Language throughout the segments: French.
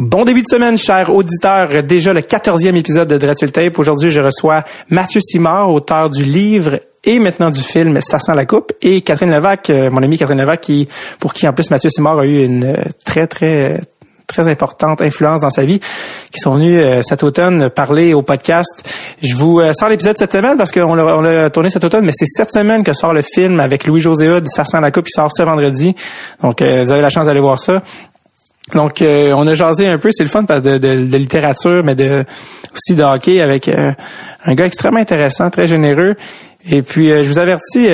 Bon début de semaine, chers auditeurs. Déjà le 14e épisode de Dreadful Tape. Aujourd'hui, je reçois Mathieu Simard, auteur du livre et maintenant du film Ça sent la coupe et Catherine Levac, euh, mon amie Catherine Levac, qui, pour qui en plus Mathieu Simard a eu une euh, très, très, très importante influence dans sa vie, qui sont venus euh, cet automne parler au podcast. Je vous sors l'épisode cette semaine parce qu'on l'a tourné cet automne, mais c'est cette semaine que sort le film avec Louis-José Hood, Ça sent la coupe, qui sort ce vendredi. Donc, vous avez la chance d'aller voir ça. Donc, euh, on a jasé un peu, c'est le fun de, littérature, mais de aussi de hockey avec euh, un gars extrêmement intéressant, très généreux. Et puis, euh, je vous avertis,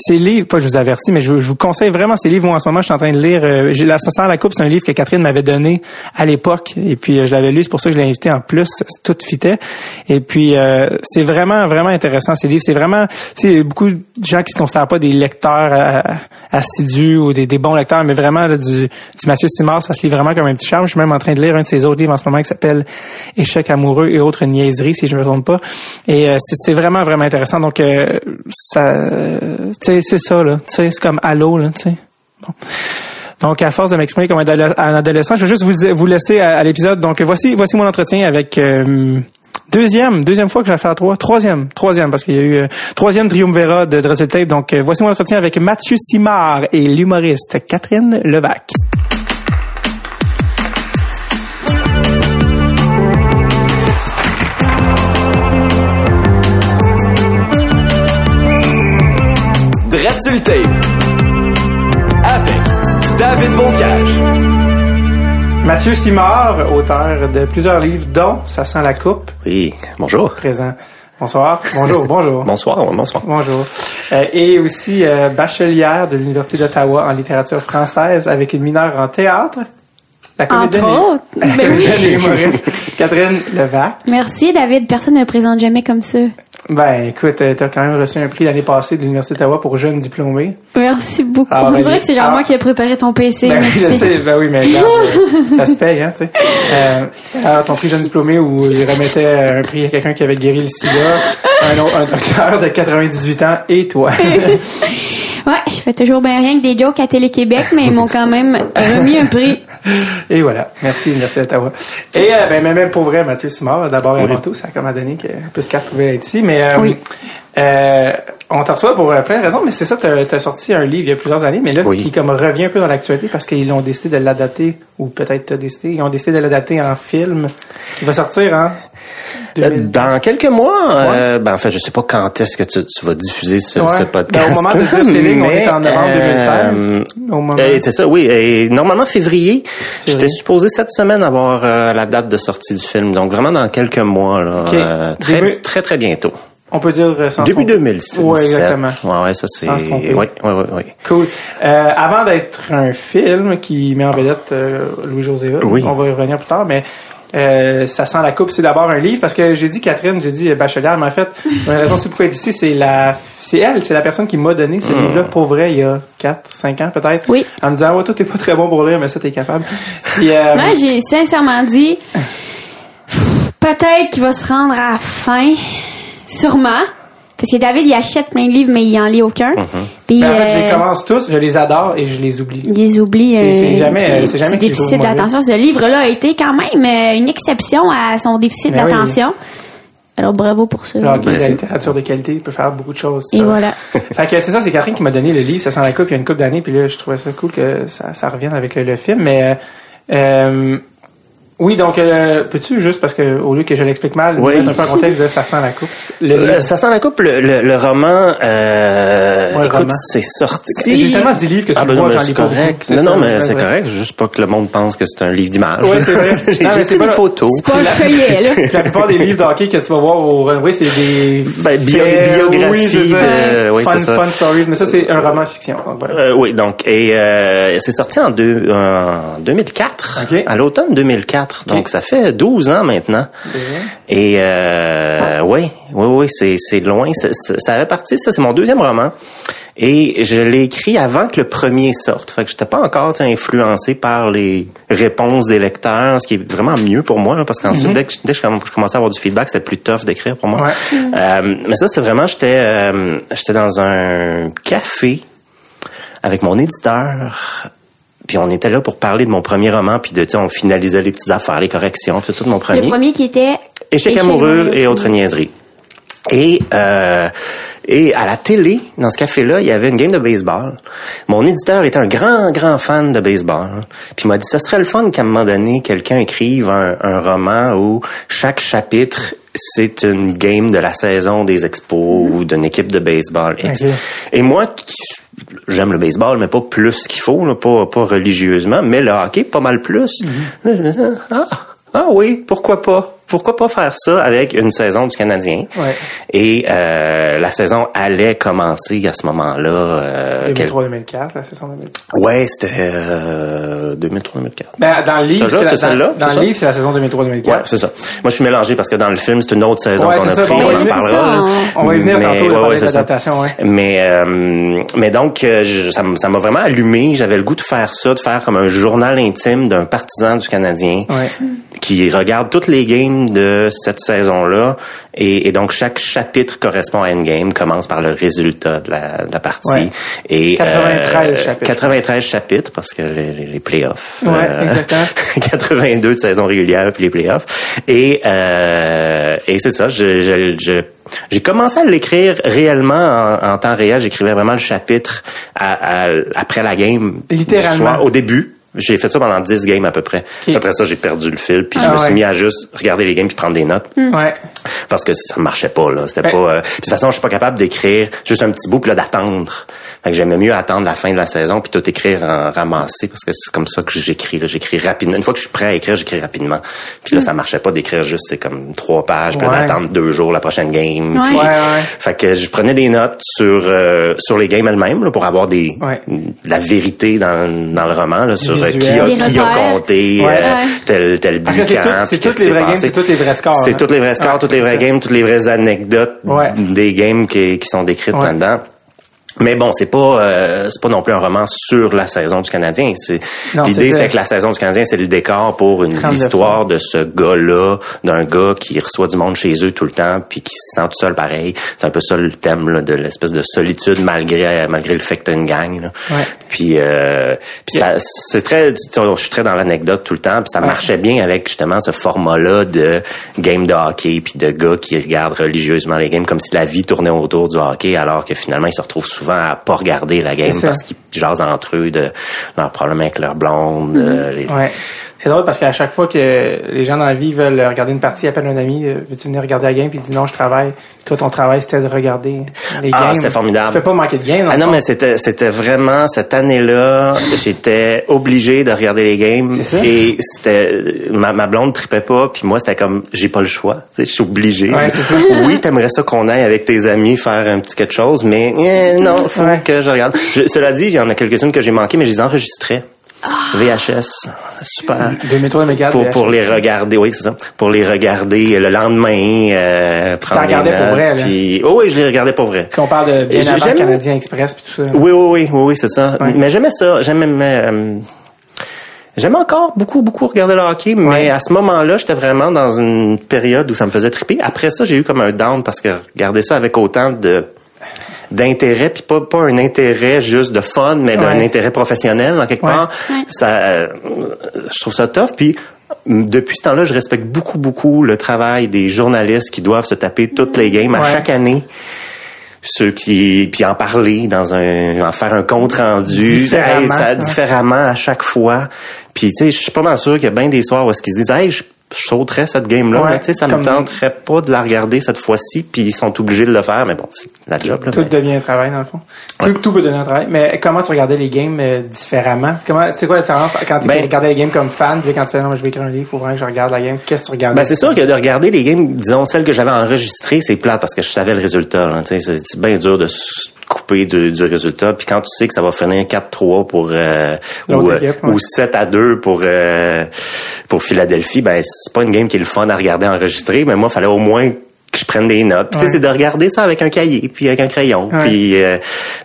ces livres, pas je vous avertis, mais je, vous conseille vraiment ces livres. Moi, en ce moment, je suis en train de lire euh, La à la coupe, c'est un livre que Catherine m'avait donné à l'époque. Et puis, euh, je l'avais lu, c'est pour ça que je l'ai invité en plus. Tout fitait. Et puis, euh, c'est vraiment, vraiment intéressant, ces livres. C'est vraiment, tu sais, beaucoup de gens qui se considèrent pas des lecteurs euh, assidus ou des, bons lecteurs, mais vraiment, du, du Mathieu Simard, ça se lit vraiment comme un petit charme. Je suis même en train de lire un de ses autres livres en ce moment qui s'appelle Échec amoureux et autres niaiseries, si je me trompe pas. Et c'est vraiment, vraiment intéressant. Donc, ça c'est ça, là. c'est comme allô, là, tu sais. Donc, à force de m'exprimer comme un adolescent, je vais juste vous, vous laisser à, l'épisode. Donc, voici, voici mon entretien avec euh, deuxième, deuxième fois que j'ai fait à trois, troisième, troisième, parce qu'il y a eu euh, troisième triumvirat de Dreadful Tape. Donc, euh, voici mon entretien avec Mathieu Simard et l'humoriste Catherine Levac. Tape avec David Bocage. Mathieu Simard, auteur de plusieurs livres, dont Ça sent la coupe. Oui, bonjour. Présent. Bonsoir. Bonjour, bonjour. bonsoir, bonsoir. Bonjour. Euh, et aussi euh, bachelière de l'Université d'Ottawa en littérature française avec une mineure en théâtre. La comédienne Entre autres. Ben Catherine Levac. Merci David, personne ne me présente jamais comme ça. Ben, écoute, euh, t'as quand même reçu un prix l'année passée de l'Université d'Ottawa pour jeunes diplômés. Merci beaucoup. Ah, On ben, dirait que c'est genre ah. moi qui ai préparé ton PC. Ben, ben oui, mais regarde, euh, ça se paye, hein, tu sais. Euh, alors, ton prix jeune diplômé où il remettait un prix à quelqu'un qui avait guéri le sida, un, un docteur de 98 ans et toi. ouais, je fais toujours bien rien que des jokes à Télé-Québec, mais ils m'ont quand même remis un prix. Et voilà. Merci, merci Ottawa. Et euh, ben, même pour vrai, Mathieu Simard, d'abord et avant tout, ça a comme à donné que plus qu'à pouvait être ici. Mais euh, euh, on t'en reçoit pour plein de raisons, mais c'est ça, tu as, sorti un livre il y a plusieurs années, mais là, qui comme revient un peu dans l'actualité parce qu'ils ont décidé de l'adapter, ou peut-être t'as décidé, ils ont décidé de l'adapter en film qui va sortir en euh, dans quelques mois, euh, ben en fait, je sais pas quand est-ce que tu, vas diffuser ce, ce podcast. Ben, au moment de dire c'est on est en novembre 2016. Euh, c'est ça, oui. Et normalement février. J'étais supposé cette semaine avoir la date de sortie du film, donc vraiment dans quelques mois, là, très, très très bientôt. On peut dire sans Début 2007. Oui, exactement. Ouais, ouais, ça c'est. Oui, oui, oui, Cool. avant d'être un film qui met en vedette Louis-José oui. on va y revenir plus tard, mais euh, ça sent la coupe, c'est d'abord un livre parce que j'ai dit Catherine, j'ai dit bachelière, mais en fait, la raison c'est pourquoi elle est ici, c'est la, c'est elle, c'est la personne qui m'a donné ce hmm. livre-là pour vrai il y a 4, 5 ans peut-être. Oui. En me disant, ouais, toi t'es pas très bon pour lire, mais ça t'es capable. Puis, euh, Moi, j'ai sincèrement dit, peut-être qu'il va se rendre à la fin, sûrement. Parce que David, il achète plein de livres, mais il en lit aucun. Mm Puis, ben, en fait, je les euh, commence tous, je les adore et je les oublie. Il les oublie. C'est jamais, c'est jamais déficit d'attention. Ce livre-là a été quand même euh, une exception à son déficit ben d'attention. Alors bravo pour ça. Alors, la littérature de qualité peut faire beaucoup de choses. Et voilà. fait que c'est ça, c'est Catherine qui m'a donné le livre, ça sent la coupe il y a une couple d'années, puis là je trouvais ça cool que ça, ça revienne avec le, film, mais euh, oui, donc euh, peux-tu juste parce que au lieu que je l'explique mal, oui. mettre un peu en contexte de ça sent la coupe? Le, ça sent la coupe, le, le, roman, euh, écoute, c'est sorti. J'ai tellement dit livres que tu ah, ben vois, j'en pas correct. Non, non, mais c'est correct, juste pas que le monde pense que c'est un livre d'image. Oui, c'est vrai. non, mais c'est pas une photo. C'est pas un feuillet, là. La plupart des livres d'hockey que tu vas voir au runway, c'est des ben, bio, biographies. Oui, oui, fun, ça. fun stories, mais ça c'est un roman fiction. Euh, oui, donc et euh, c'est sorti en, deux, en 2004, à l'automne 2004. Donc ça fait 12 ans maintenant. Et euh, oui, oui, oui, c'est c'est loin. Ça, ça avait parti. Ça, c'est mon deuxième roman. Et je l'ai écrit avant que le premier sorte. Fait que j'étais pas encore influencé par les réponses des lecteurs, ce qui est vraiment mieux pour moi, parce qu'ensuite, mm-hmm. dès, que, dès que je commençais à avoir du feedback, c'était plus tough d'écrire pour moi. Euh, mais ça, c'est vraiment, j'étais euh, j'étais dans un café avec mon éditeur puis on était là pour parler de mon premier roman, puis de, tu sais, on finalisait les petites affaires, les corrections, puis tout de mon premier. Le premier qui était... Échec amoureux et autres niaiseries. Et euh, et à la télé, dans ce café-là, il y avait une game de baseball. Mon éditeur était un grand, grand fan de baseball. Puis il m'a dit, ça serait le fun qu'à un moment donné, quelqu'un écrive un, un, roman où chaque chapitre, c'est une game de la saison des expos ou d'une équipe de baseball. Et moi, j'aime le baseball, mais pas plus qu'il faut, là, pas, pas religieusement, mais le hockey, pas mal plus. Mm-hmm. ah, ah oui, pourquoi pas? Pourquoi pas faire ça avec une saison du Canadien? Ouais. Et euh, la saison allait commencer à ce moment-là. Euh, 2003-2004, la saison 2004. Ouais, c'était euh, 2003-2004. Ben, dans le livre, c'est celle-là. Dans, le livre, c'est la saison 2003-2004. Ouais, c'est ça. Moi, je suis mélangé parce que dans le film, c'est une autre saison qu'on a pris. on, en parlera. On va y venir mais, tantôt ouais, l'adaptation. Ouais. Mais, euh, mais donc, euh, je, ça m'a vraiment allumé. J'avais le goût de faire ça, de faire comme un journal intime d'un partisan du Canadien qui regarde toutes les games de cette saison-là. Et, donc, chaque chapitre correspond à une game, commence par le résultat de la, de la partie. Et, 93 euh, chapitres. 93 chapitres, parce que les, les playoffs. Ouais, euh, exactement. 82 de saison régulière, puis les playoffs. Et, euh, et c'est ça, je, je, je j'ai commencé à l'écrire réellement en, temps réel. J'écrivais vraiment le chapitre à, après la game. Littéralement. au début. J'ai fait ça pendant 10 games à peu près. Après ça, j'ai perdu le fil, puis je ah me suis mis à juste regarder les games puis prendre des notes. Hmm. Ouais. Parce que ça marchait pas là, c'était pas euh, de toute façon, je suis pas capable d'écrire juste un petit bout puis là d'attendre. Fait que j'aimais mieux attendre la fin de la saison puis tout écrire en ramassé parce que c'est comme ça que j'écris là, j'écris rapidement. Une fois que je suis prêt à écrire, j'écris rapidement. Puis là, hmm. ça marchait pas d'écrire juste c'est comme trois pages puis d'attendre deux jours la prochaine game. Ouais. ouais, Fait que je prenais des notes sur euh, sur les games elles-mêmes pour avoir des la vérité dans, dans le roman là, sur qui a, qui a compté euh, tel tel but C'est toutes les vraies games, c'est toutes les vrais scores. C'est toutes les vrais scores, toutes les vraies games, toutes les vraies anecdotes des games qui, qui sont décrites là-dedans. Mais bon, c'est pas euh, c'est pas non plus un roman sur la saison du Canadien. L'idée c'était que la saison du Canadien c'est le décor pour une histoire de ce gars-là, d'un gars qui reçoit du monde chez eux tout le temps puis qui se sent tout seul pareil. C'est un peu ça le thème là, de l'espèce de solitude malgré malgré le fait que t'as une gang. Là. Ouais. Puis euh, puis ça c'est très je suis très dans l'anecdote tout le temps puis ça marchait bien avec justement ce format-là de game de hockey puis de gars qui regardent religieusement les games comme si la vie tournait autour du hockey alors que finalement ils se retrouvent souvent à pas regarder la game parce qu'ils jasent entre eux de leurs problèmes avec leur blonde. Mm-hmm. Euh, ouais. C'est drôle parce qu'à chaque fois que les gens dans la vie veulent regarder une partie, ils appellent un ami, euh, veux-tu venir regarder la game? Puis il dit non, je travaille. toi, ton travail, c'était de regarder les ah, c'était formidable. Tu peux pas manquer de game. Ah non, mais c'était, c'était vraiment, cette année-là, j'étais obligé de regarder les games. Et c'était, ma, ma blonde tripait pas, puis moi, c'était comme, j'ai pas le choix. Tu sais, je suis obligé. Ouais, oui, t'aimerais ça qu'on aille avec tes amis faire un petit quelque chose, mais eh, non, faut que je regarde. cela dit, il y en a quelques-unes que j'ai manquées, mais je les enregistrais. VHS, super. 2003, 2004. Pour, pour les regarder, oui, c'est ça. Pour les regarder le lendemain, euh, prendre des notes. pour vrai, là? Puis, oh, oui, je les regardais pour vrai. Quand on parle de bien avant Canadien Express puis tout ça. Oui, oui, oui, oui, oui c'est ça. Mais j'aimais ça. J'aimais, euh, J'aime encore beaucoup, beaucoup regarder le hockey, mais à ce moment-là, j'étais vraiment dans une période où ça me faisait triper. Après ça, j'ai eu comme un down parce que regarder ça avec autant de d'intérêt puis pas pas un intérêt juste de fun mais d'un intérêt professionnel en quelque part. Ça euh, je trouve ça tough. Puis depuis ce temps-là, je respecte beaucoup, beaucoup le travail des journalistes qui doivent se taper toutes les games à chaque année. Ceux qui puis en parler dans un en faire un compte rendu. Différemment, ça, différemment à chaque fois. Puis tu sais je suis pas mal sûr qu'il y a bien des soirs où est-ce qu'ils se disent hey je sauterais cette game-là. Ouais, tu sais, ça me tenterait pas de la regarder cette fois-ci, puis ils sont obligés de le faire, mais bon, c'est la job. Là, tout devient un travail, dans le fond. Tout, tout, peut devenir un travail. Mais comment tu regardais les games euh, différemment? Comment, tu sais quoi la différence quand tu ben, regardais les games comme fan, puis quand tu fais, non, je vais écrire un livre, faut vraiment que je regarde la game. Qu'est-ce que tu regardes? Ben, c'est sûr que de regarder les games, disons, celles que j'avais enregistrées, c'est plate parce que je savais le résultat, Tu sais, c'est bien dur de du, du, résultat. Puis quand tu sais que ça va finir 4-3 pour euh, ou, euh, ou 7 à 2 pour euh, pour Philadelphie, ben c'est pas une game qui est le fun à regarder enregistrer, mais moi il fallait au moins que je prenne des notes. Puis c'est de regarder ça avec un cahier, puis avec un crayon, puis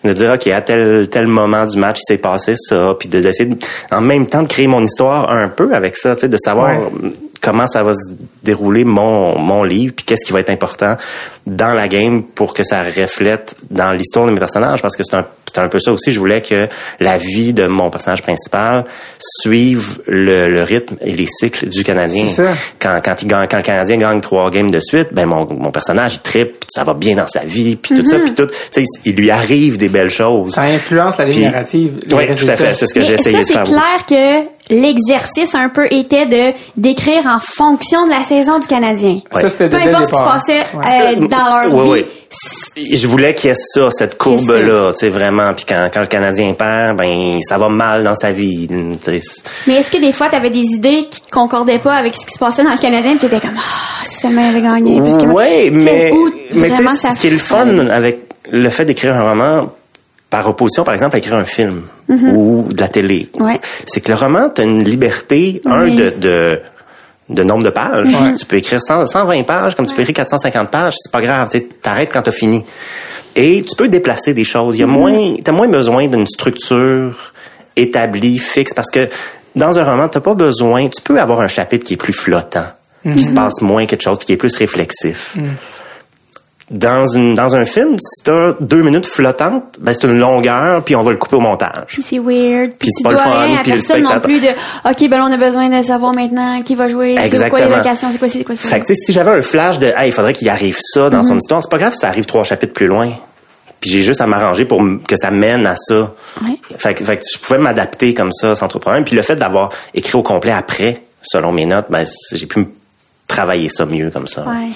de dire ok à tel tel moment du match il s'est passé ça, puis d'essayer en même temps de créer mon histoire un peu avec ça, tu sais, de savoir comment ça va se dérouler mon mon livre, puis qu'est-ce qui va être important dans la game pour que ça reflète dans l'histoire de mes personnages, parce que c'est un c'est un peu ça aussi. Je voulais que la vie de mon personnage principal suive le, le rythme et les cycles du Canadien. C'est ça. Quand quand il gagne, quand le Canadien gagne trois games de suite, ben mon mon personnage il trippe, puis ça va bien dans sa vie, puis tout ça, puis tout, tu sais, il lui arrive des belles choses. Ça influence la ligne narrative. Oui, tout à fait. C'est ce que j'ai essayé de ça, faire. c'est clair que l'exercice un peu était de d'écrire en fonction de la saison du Canadien. Ouais. Ça, c'était Peu importe ce qui se passait Ouais. euh, dans leur Oui, vie. oui. Je voulais qu'il y ait ça, cette courbe-là, tu sais, vraiment. Puis quand, quand le Canadien perd, ben, ça va mal dans sa vie. tu sais. Mais est-ce que des fois, tu avais des idées qui concordaient pas avec ce qui se passait dans le Canadien, puis t'étais comme, ah, si seulement il avait gagné. Sais, mais, où mais tu vraiment sais, ça ce qui est le fun avec le fait d'écrire un roman, par opposition, par exemple, à écrire un film ou de la télé. Ouais. c'est que le roman, tu as une liberté, un, Oui. de, de, de nombre de pages. Ouais. Tu peux écrire 100 120 pages, comme tu peux écrire 450 pages, c'est pas grave, tu t'arrêtes quand tu as fini. Et tu peux déplacer des choses. Il y a moins, t'as moins besoin d'une structure établie, fixe, parce que dans un roman, t'as pas besoin, tu peux avoir un chapitre qui est plus flottant, qui se passe moins quelque chose, puis qui est plus réflexif. Dans une dans un film, si t'as deux minutes flottantes, ben c'est une longueur, puis on va le couper au montage. Puis c'est weird. Puis Puis c'est pas le fun, puis le personne non spectateur- plus de, OK, ben là, on a besoin de savoir maintenant qui va jouer, c'est quoi les locations, c'est quoi, c'est quoi, c'est Fait que, si j'avais un flash de, hey, il faudrait qu'il arrive ça dans son histoire, c'est pas grave si ça arrive trois chapitres plus loin. Puis j'ai juste à m'arranger pour que ça mène à ça. Fait, que- fait que je pouvais m'adapter comme ça sans trop de problème. Puis le fait d'avoir écrit au complet après, selon mes notes, ben, j'ai pu travailler ça mieux comme ça. Ouais.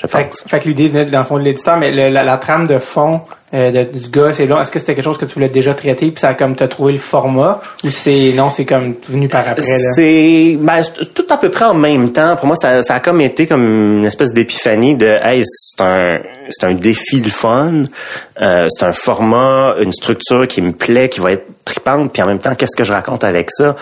Je Fait, pense. que- fait que l'idée venait dans le fond de l'éditeur, mais le- la, la trame de fond euh, de- du gars, c'est long. Est-ce que c'était quelque chose que tu voulais déjà traiter puis ça a comme t'as trouvé le format ou c'est non, c'est comme venu par après là? C'est ben, tout à peu près en même temps. Pour moi, ça, ça a comme été comme une espèce d'épiphanie de hey, c'est un c'est un défi le fun. Euh, c'est un format, une structure qui me plaît, qui va être tripante, puis en même temps, qu'est-ce que je raconte avec ça?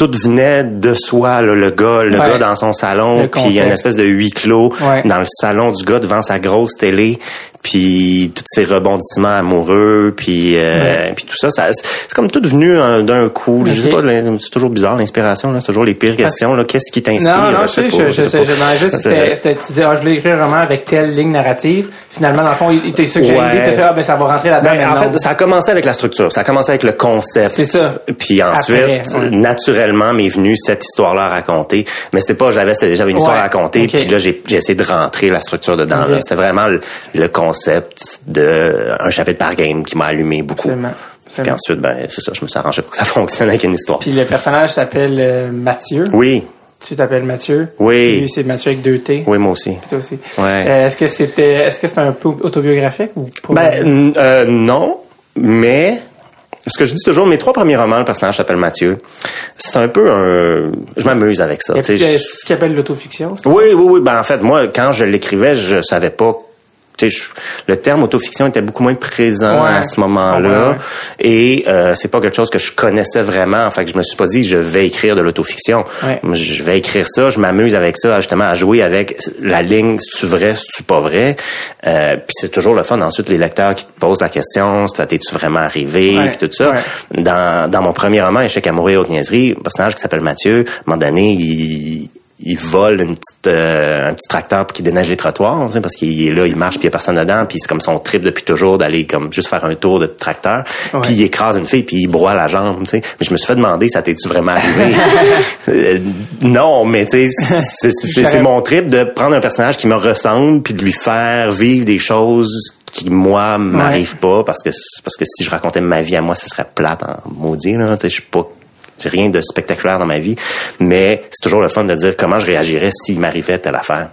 Tout venait de soi, là, le gars, le Ouais. gars dans son salon, puis il y a une espèce de huis clos Ouais. dans le salon du gars devant sa grosse télé, puis tous ces rebondissements amoureux, puis euh, Ouais. puis tout ça, ça c'est comme tout venu euh, d'un coup. Je sais pas, c'est toujours bizarre l'inspiration, là, c'est toujours les pires questions. Là, qu'est-ce qui t'inspire? Non, non, je sais je, je sais juste, c'était, tu dis, ah, je voulais écrire un roman avec telle ligne narrative. Finalement, dans le fond, il t'a suggéré Ouais. t'as fait, ah, ben, ça va rentrer là-dedans. Ben, en non. fait, ça a commencé avec la structure. Ça a commencé avec le concept. C'est ça. Puis ensuite, Après, ouais. naturellement, m'est venue cette histoire-là à raconter. Mais c'était pas, j'avais, c'était- j'avais une histoire à raconter. ok. Puis là, j'ai, essayé de rentrer la structure dedans. Ok. là. C'était vraiment le, le concept de un chapitre par game qui m'a allumé beaucoup. Absolument. Puis ensuite, ben, c'est ça, je me suis arrangé pour que ça fonctionne avec une histoire. Puis le personnage s'appelle euh, Mathieu. Oui, Tu t'appelles Mathieu. Oui. Lui, c'est Mathieu avec deux T. oui, moi aussi. Puis toi aussi. Ouais. Euh, est-ce que c'était, est-ce que c'est un peu autobiographique ou pas? Ben, euh, non, mais ce que je dis toujours, mes trois premiers romans, le personnage s'appelle Mathieu. C'est un peu un... Je m'amuse avec ça. Euh, je- ce qu'il appelle l'autofiction. Oui, oui, oui. Ben, en fait, moi, quand je l'écrivais, je savais pas. Le terme autofiction était beaucoup moins présent Ouais, à ce moment-là. ouais. Et euh, c'est pas quelque chose que je connaissais vraiment. Fait que je me suis pas dit, je vais écrire de l'autofiction. Ouais. Je vais écrire ça, je m'amuse avec ça, justement, à jouer avec la ligne, si tu vrai, si tu pas vrai? Euh, puis c'est toujours le fun. Ensuite, les lecteurs qui te posent la question, ça t'es-tu vraiment arrivé, puis tout ça. Dans, dans mon premier roman, Échec amoureux et haute niaiserie, un personnage qui s'appelle Mathieu, à un moment donné, il il vole une petite, euh, un petit tracteur pour qu'il déneige les trottoirs, tu sais, parce qu'il est là, il marche, puis il y a personne dedans, puis c'est comme son trip depuis toujours d'aller comme juste faire un tour de tracteur, Ouais. puis il écrase une fille, puis il broie la jambe, tu sais. Mais je me suis fait demander, ça t'es-tu vraiment arrivé? Euh, Non, mais tu sais, c'est- mon trip de prendre un personnage qui me ressemble, puis de lui faire vivre des choses qui moi m'arrivent pas, parce que parce que si je racontais ma vie à moi, ce serait plate en maudit là, tu sais, je suis pas j'ai rien de spectaculaire dans ma vie, mais c'est toujours le fun de dire comment je réagirais s'il m'arrivait telle affaire.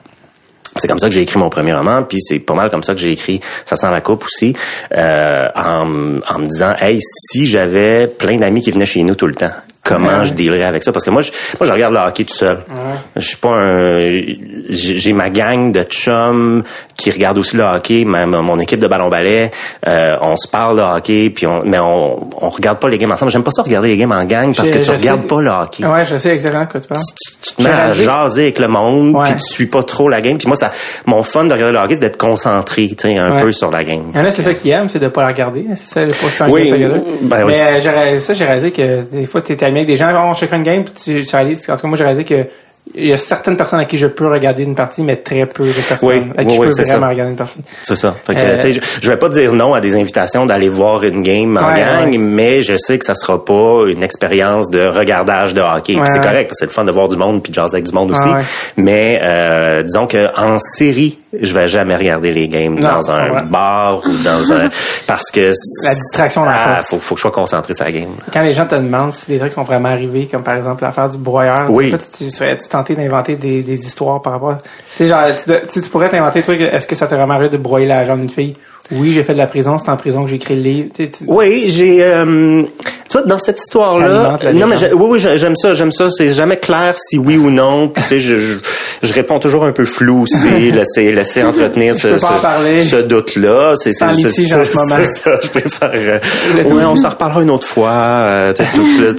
C'est comme ça que j'ai écrit mon premier roman, puis c'est pas mal comme ça que j'ai écrit Ça sent la coupe aussi, euh, en, en me disant, hey, si j'avais plein d'amis qui venaient chez nous tout le temps, comment Ouais. je dealerais avec ça? Parce que moi, je, moi, je regarde le hockey tout seul. Je suis pas un, j'ai ma gang de chums qui regardent aussi le hockey, même mon équipe de ballon ballet. Euh, on se parle de hockey, puis on, mais on, on regarde pas les games ensemble. J'aime pas ça regarder les games en gang parce que tu regardes sais- pas le hockey Ouais, je sais exactement de quoi tu parles. tu te mets à jaser avec le monde, puis tu suis pas trop la game. Puis moi, ça, mon fun de regarder le hockey, c'est d'être concentré, tu sais, un peu sur la game. Il y en a, c'est ça qu'ils aiment, c'est de pas la regarder. C'est ça, de pas se faire Oui, ben oui. Mais euh, ça, j'ai réalisé que des fois, t'étais des gens, on check une game, puis tu, tu réalises, en tout cas, moi, j'ai réalisé que il y a certaines personnes à qui je peux regarder une partie, mais très peu de personnes Oui, à qui oui, je peux vraiment ça. regarder une partie. C'est ça. Fait que, Euh, je, je vais pas dire non à des invitations d'aller voir une game en Ouais, gang, ouais. mais je sais que ça sera pas une expérience de regardage de hockey. Ouais, c'est correct, parce que c'est le fun de voir du monde puis de jaser avec du monde aussi. Mais euh, disons que en série, je vais jamais regarder les games Non, dans un ouais. bar ou dans un parce que La distraction ah, faut, faut que je sois concentré sur la game. Quand les gens te demandent si des trucs sont vraiment arrivés, comme par exemple l'affaire du broyeur, Oui. toi, tu serais-tu tenté d'inventer des, des histoires par rapport à... Tu sais, genre, tu, tu pourrais t'inventer des trucs, est-ce que ça t'est vraiment arrivé de broyer la jambe d'une fille? Oui, j'ai fait de la prison, c'est en prison que j'ai écrit le livre. Tu tu- Oui, j'ai euh, tu vois dans cette histoire là Alimente la non mais oui oui j'ai- j'aime ça, j'aime ça, c'est jamais clair si oui ou non, puis tu sais je, je je réponds toujours un peu flou aussi, laisser laisser entretenir Je ce ce, ce moment. c'est ça, je préfère euh, tout. on s'en reparlera une autre fois, euh, tu, tu,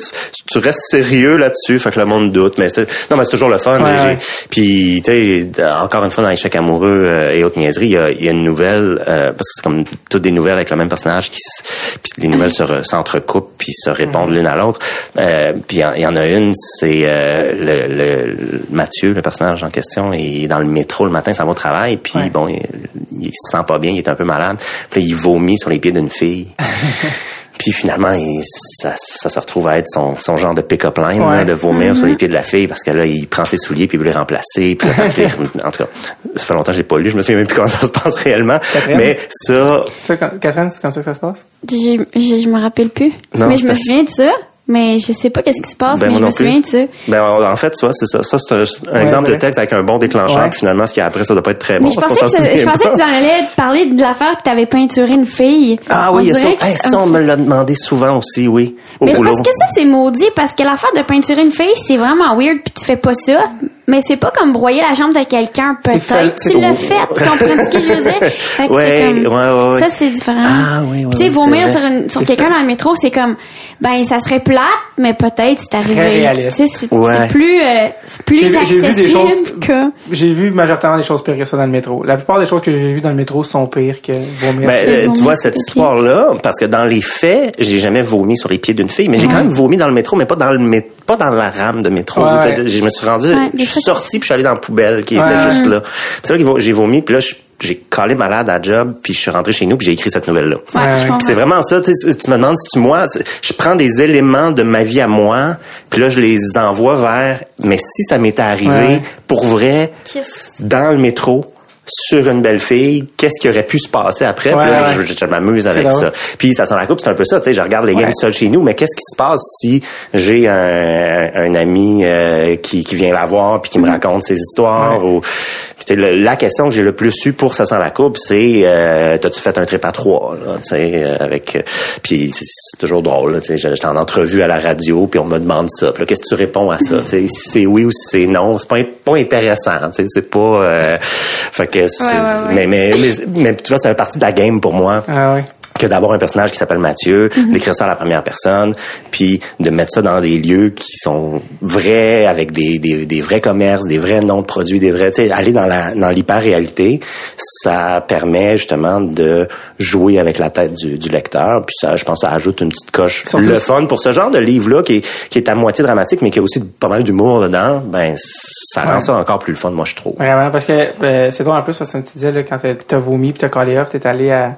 tu- restes sérieux là-dessus, fait que le monde doute, mais c'est non mais c'est toujours le fun, Ouais, j'ai- ouais. puis tu sais encore une fois dans l'échec amoureux euh, et autres niaiseries, il y a, il y a une nouvelle euh, parce que c'est comme toutes des nouvelles avec le même personnage qui puis les nouvelles se re- s'entrecoupent puis se répondent l'une à l'autre. Euh, puis il y en- il y, en a une, c'est euh, le, le- Mathieu, le personnage en question, il est dans le métro le matin, ça va au travail, puis Ouais. bon, il, il se sent pas bien, il est un peu malade. Puis il vomit sur les pieds d'une fille. Puis finalement, il- ça, ça se retrouve à être son, son genre de pick-up line, Ouais. là, de vomir sur les pieds de la fille, parce que là, il prend ses souliers puis il veut les remplacer. Puis là, quand il les- en tout cas, ça fait longtemps que j'ai pas lu, je me souviens même plus comment ça se passe réellement. Catherine? Mais ça, C'est ça, quand- Catherine, c'est comme ça que ça se passe? J'ai- Je, je me rappelle plus. Non, mais je me souviens de ça. Mais je sais pas qu'est-ce qui se passe, Ben, mais je me souviens de ça. ben, en fait, tu vois, c'est ça. Ça, c'est un, un Ouais, exemple ouais. de texte avec un bon déclencheur. Ouais. Puis finalement, ce qu'il y a après, ça doit pas être très Mais bon je parce pensais, que, je pensais que tu en allais parler de l'affaire que t'avais peinturé une fille. Ah On oui, il y a ça. Hey, ça, on me l'a demandé souvent aussi, oui. Mais c'est parce que ça, c'est maudit, parce que l'affaire de peinturer une fille, c'est vraiment weird, puis tu fais pas ça. Mais c'est pas comme broyer la jambe de quelqu'un, peut-être. Tu l'as fait, tu comprends ce que je veux dire? Fait que Ouais, comme- ouais, ouais, ouais. Ça, c'est différent. Ah, oui, oui, Tu sais, vomir sur, une, sur quelqu'un dans le métro, c'est comme, ben, ça serait plate, mais peut-être c'est arrivé. Très réaliste. Tu sais, c'est plus, euh, c'est plus accessible que... J'ai vu majoritairement des choses pires que ça dans le métro. La plupart des choses que j'ai vues dans le métro sont pires que vomir. Ben, C'est euh, tu vois, sur cette histoire-là, parce que dans les faits, j'ai jamais vomi sur les pieds d'une fille, mais j'ai quand même vomi dans le métro, mais pas dans le mé- pas dans la rame de métro. Ouais. Je me suis rendu, je suis sorti puis je suis allé dans la poubelle qui Ouais, était juste là. C'est là que j'ai vomi, puis là, je- j'ai collé malade à job, puis je suis rentré chez nous, puis j'ai écrit cette nouvelle-là. Ouais, c'est vraiment ça, tu me demandes si tu moi, je prends des éléments de ma vie à moi, puis là je les envoie vers mais si ça m'était arrivé Ouais. pour vrai Kiss. dans le métro sur une belle fille, qu'est-ce qui aurait pu se passer après? Puis là, ouais. je, je m'amuse avec ça. Puis ça sent la coupe, c'est un peu ça, tu sais, je regarde les Ouais. games seul chez nous, mais qu'est-ce qui se passe si j'ai un, un ami euh, qui, qui vient la voir puis qui me raconte ses histoires ou puis, le- la question que j'ai le plus eu pour ça sent la coupe, c'est euh, t'as-tu fait un trip à trois là, tu sais, euh, avec euh, puis c'est toujours drôle, tu sais, j'étais en entrevue à la radio puis on me demande ça, puis là, qu'est-ce que tu réponds à ça, si c'est oui ou si c'est non, c'est pas pas intéressant, tu sais, c'est pas euh, fait que c'est- Ouais, ouais, ouais. mais, mais, mais mais tu vois, c'est une partie de la game pour moi Ah oui. Que d'avoir un personnage qui s'appelle Mathieu, d'écrire ça à la première personne, puis de mettre ça dans des lieux qui sont vrais, avec des, des, des vrais commerces, des vrais noms de produits, des vrais, tu sais, aller dans la dans l'hyper-réalité, ça permet justement de jouer avec la tête du, du lecteur, puis ça, je pense, ça ajoute une petite coche. Le fun pour ce genre de livre-là, qui est, qui est à moitié dramatique, mais qui a aussi pas mal d'humour dedans, ben, ça rend ça encore plus le fun, moi, je trouve. Vraiment, parce que euh, c'est drôle en plus, parce que tu disais, là, quand t'as- t'as vomi puis t'as collé off, t'es allé à...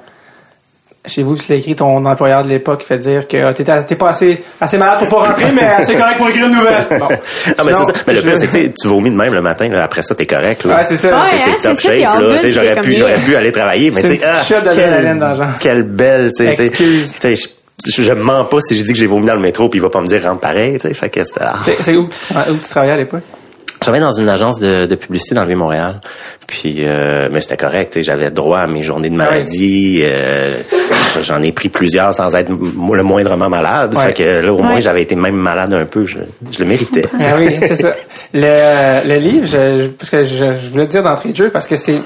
Chez vous, tu l'as écrit, ton employeur de l'époque fait dire que ah, t'étais t'es pas assez, assez malade pour pas rentrer, mais assez correct pour écrire une nouvelle. Bon. Ah, ben, Sinon, c'est ça. Mais le je- pire, c'est que tu vomis de même le matin, là, après ça, t'es correct, là. Ouais, c'est ça. Ouais, T'es hein, top c'est ça, t'es là. j'aurais t'es pu, j'aurais pu aller travailler, mais C'est tu sais, ah, shot d'adrénaline dans le genre. quelle belle, tu sais, je, je, mens pas si j'ai dit que j'ai vomi dans le métro puis il va pas me dire rentre pareil, tu sais, fait que c'était, ah. C'est c'est où, tra- où tu travaillais à l'époque? Je travaillais dans une agence de, de publicité dans le Vieux-Montréal. Puis, euh, mais c'était correct. tu sais, J'avais droit à mes journées de Ah ouais. maladie. euh, J'en ai pris plusieurs sans être le moindrement malade. Ouais. Fait que là, au moins, j'avais été même malade un peu. Je, je le méritais. Ah oui, c'est ça. Le, le livre, je, je- parce que je, je voulais le dire d'entrée de jeu, parce que c'est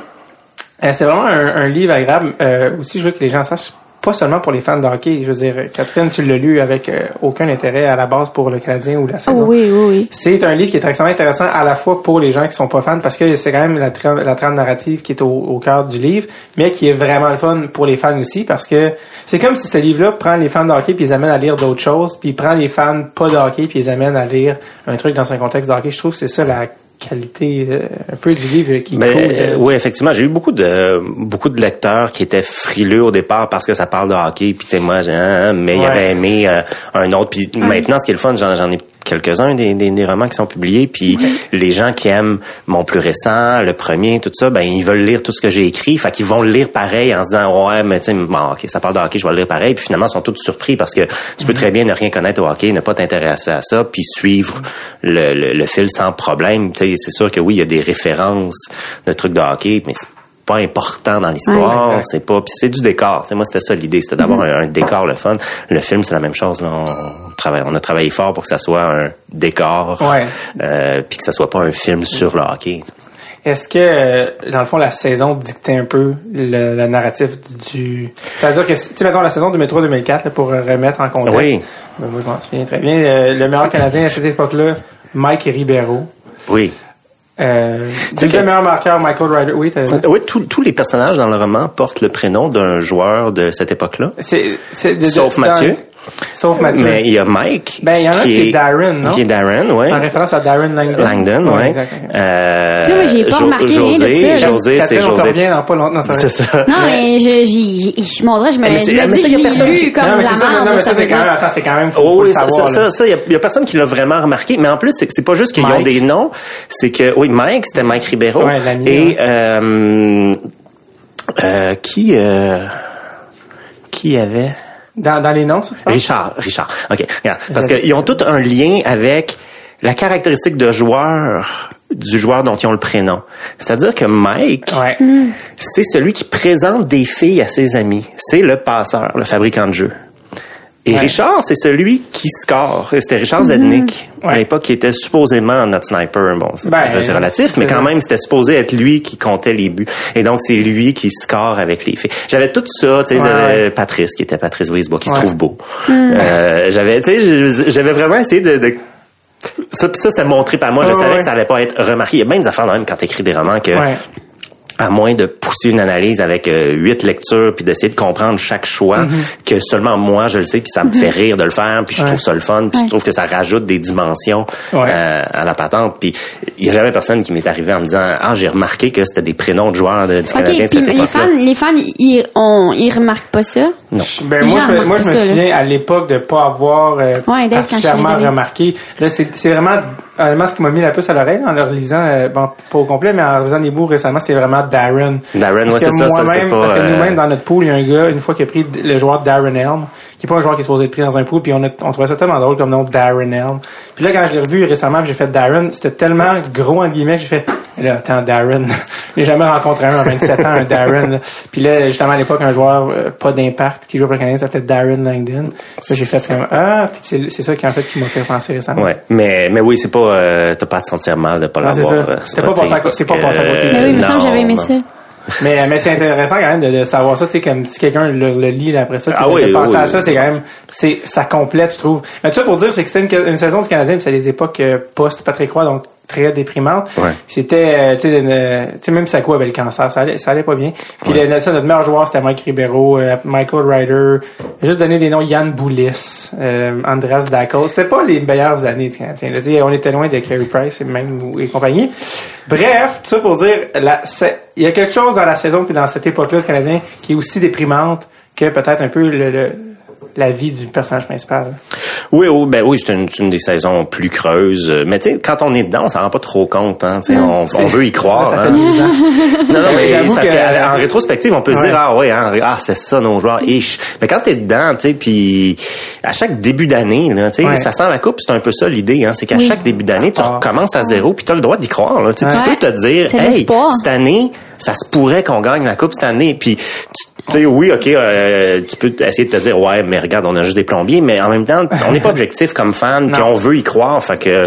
euh, c'est vraiment un, un livre agréable. Euh, aussi, je veux que les gens sachent, pas seulement pour les fans de hockey. Je veux dire, Catherine, tu l'as lu avec euh, aucun intérêt à la base pour le Canadien ou la saison. Oui, oui, oui. C'est un livre qui est extrêmement intéressant à la fois pour les gens qui sont pas fans, parce que c'est quand même la, tra- la trame narrative qui est au, au cœur du livre, mais qui est vraiment le fun pour les fans aussi, parce que c'est comme si ce livre-là prend les fans de hockey puis les amène à lire d'autres choses, puis prend les fans pas de hockey puis les amène à lire un truc dans un contexte de hockey. Je trouve que c'est ça la qualité euh, un peu du livre qui Ben, coule, euh, oui, effectivement, j'ai eu beaucoup de beaucoup de lecteurs qui étaient frileux au départ parce que ça parle de hockey, puis tu sais moi, j'ai, hein, mais il Ouais. avait aimé euh, un autre. Puis maintenant, ce qui est le fun, j'en ai quelques-uns des, des, des romans qui sont publiés, puis les gens qui aiment mon plus récent, le premier, tout ça, ben ils veulent lire tout ce que j'ai écrit, fait qu'ils vont le lire pareil en se disant ouais, mais tu sais, bon, ok, ça parle de hockey, je vais le lire pareil, puis finalement ils sont tous surpris parce que tu peux très bien ne rien connaître au hockey, ne pas t'intéresser à ça, puis suivre le, le, le fil sans problème. Tu sais, c'est sûr que oui, il y a des références de trucs de hockey, mais c'est pas important dans l'histoire, c'est pas puis c'est du décor. Tu sais, moi c'était ça l'idée, c'était d'avoir un, un décor le fun. Le film c'est la même chose là, on travaille on a travaillé fort pour que ça soit un décor Ouais. euh, puis que ça soit pas un film sur le hockey. Est-ce que, euh, dans le fond, la saison dictait un peu le, le narratif du... C'est-à-dire que, tu mettons, la saison 2003-2004, là, pour remettre en contexte. Oui. Ben, moi, je m'en souviens très bien. euh, le meilleur Canadien à cette époque-là, Mike Ribeiro. Oui. Euh, deuxième meilleur marqueur, Michael Ryder. Oui, tous- les personnages dans le roman portent le prénom d'un joueur de cette époque-là. c'est, Sauf Mathieu. Sauf Mathieu. Mais il y a Mike. Ben, il y en a qui qui c'est est- Darren, non? Qui est Darren, oui. En référence à Darren Langdon. Langdon, ouais. exact, ok. Euh, Tu sais, moi, j'ai pas Jo- remarqué rien de José, ça, là. José, c'est José. revient dans pas longtemps. Non, c'est ça. Non, mais je, j'ai, j'ai- je, me, Mais je me dis ça, que y a je personne l'ai qui- lu comme non, mais la ça, non, merde, mais ça ça, c'est quand même, attends, c'est quand même, faut, Oh faut oui, le ça, savoir, ça, ça, il y a, y a personne qui l'a vraiment remarqué, mais en plus, c'est, c'est pas juste qu'ils ont des noms, c'est que, oui, Mike, c'était Mike Ribeiro, Ouais, et, ouais. euh, euh, qui, euh, qui avait? Dans, dans les noms, ça? Richard, Richard. OK, regarde. Parce qu'ils ont tout un lien avec la caractéristique de joueur du joueur dont ils ont le prénom. C'est-à-dire que Mike, Ouais. c'est celui qui présente des filles à ses amis. C'est le passeur, le fabricant de jeux. Et Ouais. Richard, c'est celui qui score. C'était Richard Zednick, à Ouais. l'époque, qui était supposément notre sniper. Bon, c'est Ben, c'est relatif, mais quand même, c'était supposé être lui qui comptait les buts. Et donc, c'est lui qui score avec les filles. J'avais tout ça, tu sais, Ouais, j'avais. Patrice, qui était Patrice Brisebois, qui Ouais. se trouve beau. Euh, j'avais, tu sais, j'avais vraiment essayé de... de ça, ça, c'est montré par moi. Je savais ouais. que ça allait pas être remarqué. Il y a bien des affaires, même, quand t'écris des romans, que Ouais. À moins de pousser une analyse avec euh, huit lectures puis d'essayer de comprendre chaque choix que seulement moi je le sais puis ça me fait rire de le faire puis je Ouais. trouve ça le fun puis je trouve que ça rajoute des dimensions Ouais. euh, à la patente puis il y a jamais personne qui m'est arrivé en me disant ah j'ai remarqué que c'était des prénoms de joueurs de, du OK, Canadien de cette les fans, les fans, ils, on, ils remarquent pas ça? non Ben, moi, je, me- moi, je me ça, là. souviens à l'époque de pas avoir euh, particulièrement remarqué. Là, c'est c'est vraiment, honnêtement, ce qui m'a mis la puce à l'oreille en le relisant, euh, bon, pas au complet, mais en relisant des bouts récemment, c'est vraiment Darren. Darren, ouais, c'est ça, ça, c'est pas, Parce que euh, nous-mêmes, dans notre pool, il y a un gars, une fois, qui a pris le joueur Darren Helm, qui est pas un joueur qui est supposé être pris dans un pool, puis on, a, on trouvait ça tellement drôle comme nom, Darren Helm. Puis là, quand je l'ai revu récemment, j'ai fait Darren, c'était tellement gros, en guillemets, que j'ai fait, là, attends, Darren. j'ai jamais rencontré un à 27 ans, un Darren. là. Puis là, justement, à l'époque, un joueur euh, pas d'impact qui joue pour le Canadien s'appelait Darren Langdon. Là, j'ai fait comme, ah, puis c'est ça qui, en fait, qui m'a fait penser récemment. ouais mais mais oui c'est pas euh, t'as pas à te sentir mal de pas Non, c'est l'avoir ça. euh, C'est pas pas que, passé à côté. Mais oui, il me non, semble que j'avais aimé non. ça. Mais, mais c'est intéressant quand même de, de savoir ça, tu sais, comme si quelqu'un le, le lit après ça, Ah de, oui, de penser oui, à oui. ça, c'est quand même, c'est, ça complète, je trouve. Mais tout ça pour dire, c'est que c'était une, une saison du Canadien, c'est des époques euh, post-Patrick Roy, donc très déprimantes. Ouais. C'était, euh, tu sais, même Sako avait le cancer, ça allait, ça allait pas bien. Puis le- ça, notre meilleur joueur, c'était Mike Ribeiro, euh, Michael Ryder, juste donné des noms, Yann Boulis, euh, Andras Dacos. C'était pas les meilleures années du Canadien. on était loin de Carey Price et même et compagnie. Bref, tout ça pour dire, il y a quelque chose dans la saison puis dans cette époque-là du Canadien qui est aussi déprimante que peut-être un peu le, le- la vie du personnage principal. Oui, oui, ben oui, c'est une, c'est une des saisons plus creuses. Mais tu sais, quand on est dedans, on s'en rend pas trop compte. Hein, tu sais, on, on veut y croire. Ça hein. fait 10 ans. Non, non, mais parce que- en rétrospective, on peut se dire ah ouais, hein, ah c'est ça nos joueurs, ish. Mais quand t'es dedans, tu sais, puis à chaque début d'année, là, tu sais, Ouais. ça sent la coupe, c'est un peu ça l'idée, hein, c'est qu'à chaque début d'année, tu Ah. recommences à zéro, puis t'as le droit d'y croire. Là, Tu sais, tu Ouais. peux te dire, hey, cette année, ça se pourrait qu'on gagne la coupe cette année, puis tu- tu sais, oui, ok, euh, tu peux essayer de te dire, ouais, mais regarde, on a juste des plombiers, mais en même temps, on n'est pas objectif comme fan, puis on veut y croire. Fait que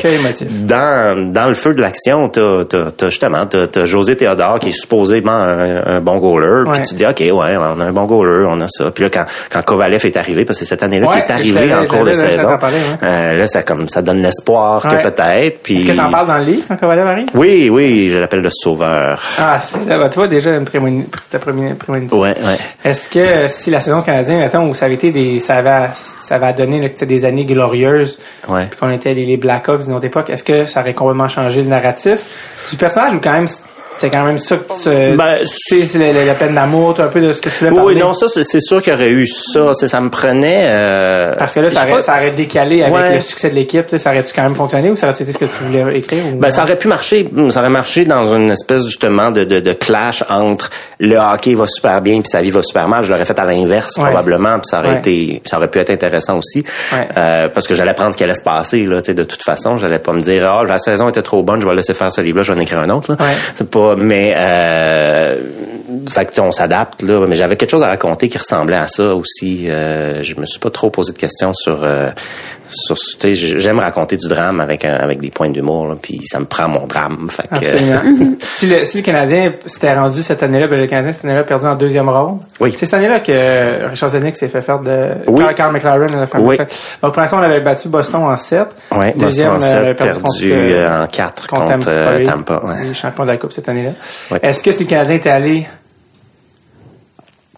dans dans le feu de l'action, t'as t'as justement t'as, as José Théodore qui est supposément un, bon goaler, puis tu te dis, ok, ouais, on a un bon goaler, on a ça. Puis là, quand quand Kovalev est arrivé, parce que c'est cette année-là qu'il est arrivé en cours de saison, euh, là, ça comme ça donne l'espoir que peut-être. Puis est-ce que t'en parles dans le livre quand Kovalev arrive? Oui, oui, je l'appelle le sauveur. Ah, c'est, ben, tu vois déjà une prémonition. Ouais, ouais. Est-ce que si la saison canadienne, mettons, où ça avait été des, ça avait, ça va donner des années glorieuses, ouais. puis qu'on était les, les Blackhawks d'une autre époque, est-ce que ça aurait complètement changé le narratif? Du personnage ou quand même c'est quand même ça que tu ben, c'est la, la, peine d'amour, un peu de ce que tu voulais parler. Oui, non, ça, c'est sûr qu'il y aurait eu ça. Ça me prenait... Euh, Parce que là, ça aurait, ça aurait, décalé avec le succès de l'équipe. Ça aurait-tu quand même fonctionné ou ça aurait été ce que tu voulais écrire? Ou ben, ça aurait pu marcher. Ça aurait marché dans une espèce, justement, de, de, de clash entre le hockey va super bien puis sa vie va super mal. Je l'aurais fait à l'inverse, probablement. Puis ça aurait été... Ça aurait pu être intéressant aussi. Euh, parce que j'allais prendre ce qui allait se passer, là, de toute façon. J'allais pas me dire, ah, la saison était trop bonne, je vais laisser faire ce livre-là, je vais en écrire un autre. C'est pas mais euh, fait on s'adapte là. Mais j'avais quelque chose à raconter qui ressemblait à ça aussi. Euh, je me suis pas trop posé de questions sur euh, sur. J'aime raconter du drame avec avec des points d'humour, puis ça me prend mon drame. Fait que, si, le, si le Canadien s'était rendu cette année-là, ben le Canadien cette année-là perdu en deuxième ronde. Oui. C'est cette année-là que Richard Zennick s'est fait faire de oui. Carl McLaren. oui. Donc pour l'instant, on avait battu Boston en 7. Oui, deuxième Boston en 7, perdu, perdu en 4 contre, contre Tampa. ouais. Champions de la Coupe cette année-là. Est-ce que si le Canadien était allé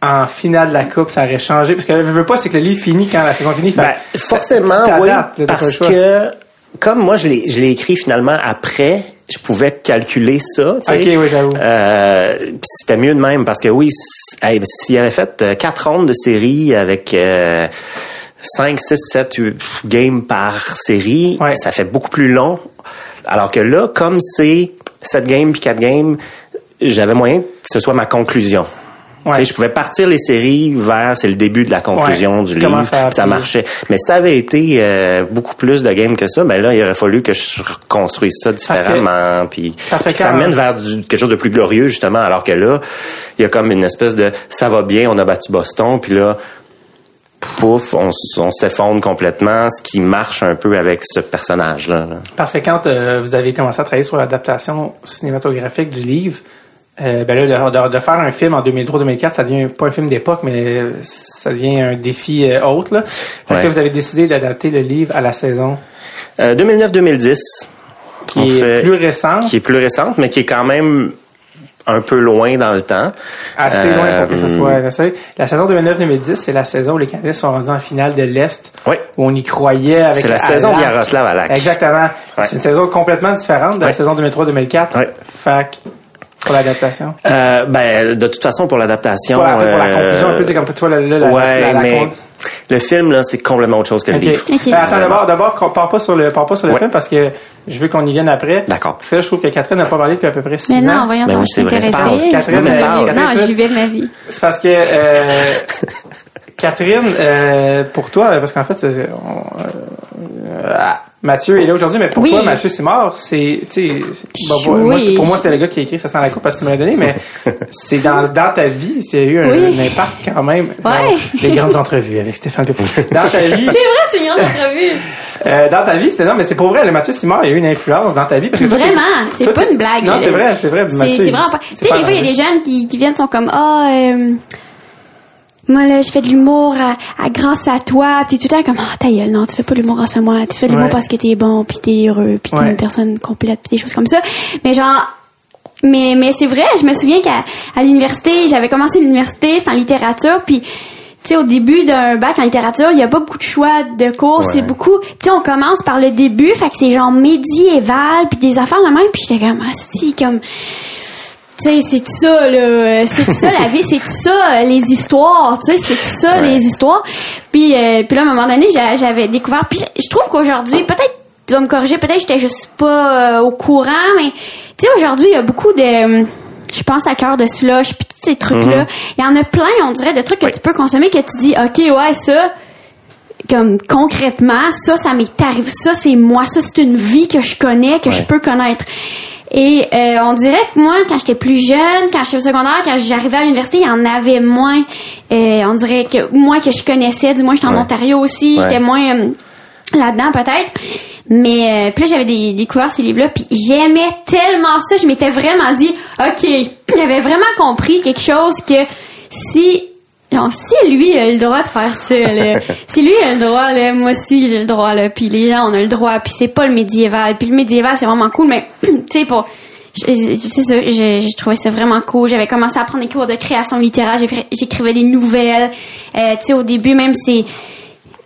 en finale de la coupe, ça aurait changé parce que je veux pas c'est que le livre finit quand la saison finit. Ben, forcément, oui, parce que comme moi je l'ai je l'ai écrit finalement après, je pouvais calculer ça. Tu sais. Ok, oui, j'avoue. Euh, c'était mieux de même parce que oui, s'il avait fait euh, quatre rondes de série avec euh, 5, 6, 7, 8 games par série, ça fait beaucoup plus long. Alors que là, comme c'est 7 games puis 4 games, j'avais moyen que ce soit ma conclusion. Ouais. Je pouvais partir les séries vers c'est le début de la conclusion du livre, ça marchait. Mais ça avait été euh, beaucoup plus de games que ça, ben là il aurait fallu que je reconstruise ça différemment, puis, ça mène vers quelque chose de plus glorieux justement. Alors que là, il y a comme une espèce de ça va bien, on a battu Boston, puis là pouf, on, s'effondre complètement, ce qui marche un peu avec ce personnage-là. Parce que quand euh, vous avez commencé à travailler sur l'adaptation cinématographique du livre, euh, ben là, de, faire un film en 2003-2004, ça devient pas un film d'époque, mais ça devient un défi euh, autre. Là. que vous avez décidé d'adapter le livre à la saison 2009-2010. Qui est plus récente. Qui est plus récente, mais qui est quand même un peu loin dans le temps. Assez loin pour que ce euh, soit La saison 2009-2010, c'est la saison où les Canadiens sont rendus en finale de l'Est. Oui. Où on y croyait avec C'est la saison de Yaroslav Alak. Exactement. C'est une saison complètement différente de la saison 2003-2004. Oui. Pour l'adaptation? Euh, ben, de toute façon, pour l'adaptation. Pour, la, pour la conclusion, un peu, c'est comme toi, là, la, ouais, la, la, mais le film, là, c'est complètement autre chose que le livre. Ben, attends, d'abord, d'abord, part pas sur le, part pas sur le film parce que je veux qu'on y vienne après. D'accord. Parce que là, je trouve que Catherine n'a pas parlé depuis à peu près six ans. Mais non, voyons ben donc, je suis intéressée. Catherine, euh, non, je vivais ma vie. C'est parce que, euh, Catherine, euh, pour toi, parce qu'en fait, euh, Mathieu est là aujourd'hui, mais pour toi, Mathieu c'est mort. C'est, tu sais, pour moi, c'était le gars qui a écrit ça sans la coupe parce que tu m'as donné, mais c'est dans, dans ta vie, c'est eu un, impact quand même. Ouais. les grandes entrevues avec Stéphane Dans ta vie. C'est vrai, c'est une grande entrevue. euh, dans ta vie, c'était non, mais c'est pour vrai, le Mathieu Simard, il a eu une influence dans ta vie parce que Vraiment, c'est pas une blague. Non, c'est vrai, c'est vrai. C'est vraiment pas. Tu sais, des fois, il y a des jeunes qui, qui viennent sont comme, ah, oh, moi là je fais de l'humour à, grâce à toi puis tout le temps comme oh ta gueule non tu fais pas de l'humour grâce à moi tu fais de l'humour parce que t'es bon puis t'es heureux puis t'es une personne complète puis des choses comme ça. Mais genre mais mais c'est vrai je me souviens qu'à à, l'université j'avais commencé l'université en littérature puis tu sais au début d'un bac en littérature il y a pas beaucoup de choix de cours c'est beaucoup tu sais on commence par le début fait que c'est genre médiéval puis des affaires de même puis j'étais comme ah si comme tu sais, c'est tout ça, là. C'est tout ça, la vie, c'est tout ça, les histoires. Tu sais, c'est tout ça, les histoires. Puis, euh, puis là, à un moment donné, j'avais découvert. Puis, je trouve qu'aujourd'hui, peut-être, tu vas me corriger, peut-être j'étais juste pas euh, au courant, mais tu sais, aujourd'hui, il y a beaucoup de. Je pense à cœur de slush, puis tous ces trucs-là. Mm-hmm. Il y en a plein, on dirait, de trucs que tu peux consommer que tu dis, OK, ouais, ça comme concrètement, ça, ça m'est arrivé, ça c'est moi, ça c'est une vie que je connais, que je peux connaître. Et euh, on dirait que moi, quand j'étais plus jeune, quand j'étais au secondaire, quand j'arrivais à l'université, il y en avait moins. Euh, on dirait que moi que je connaissais, du moins j'étais en Ontario aussi, j'étais moins euh, là-dedans peut-être. Mais euh, puis là, j'avais des, découvert ces livres-là, puis j'aimais tellement ça, je m'étais vraiment dit, ok, j'avais vraiment compris quelque chose que si si lui a le droit de faire ça, là, si lui a le droit, là, moi aussi j'ai le droit, là, puis les gens on a le droit, puis c'est pas le médiéval, puis le médiéval c'est vraiment cool, mais tu sais pour c'est ça, je, trouvais ça vraiment cool. J'avais commencé à prendre des cours de création littéraire, j'écrivais des nouvelles. Euh, tu sais, au début même c'est,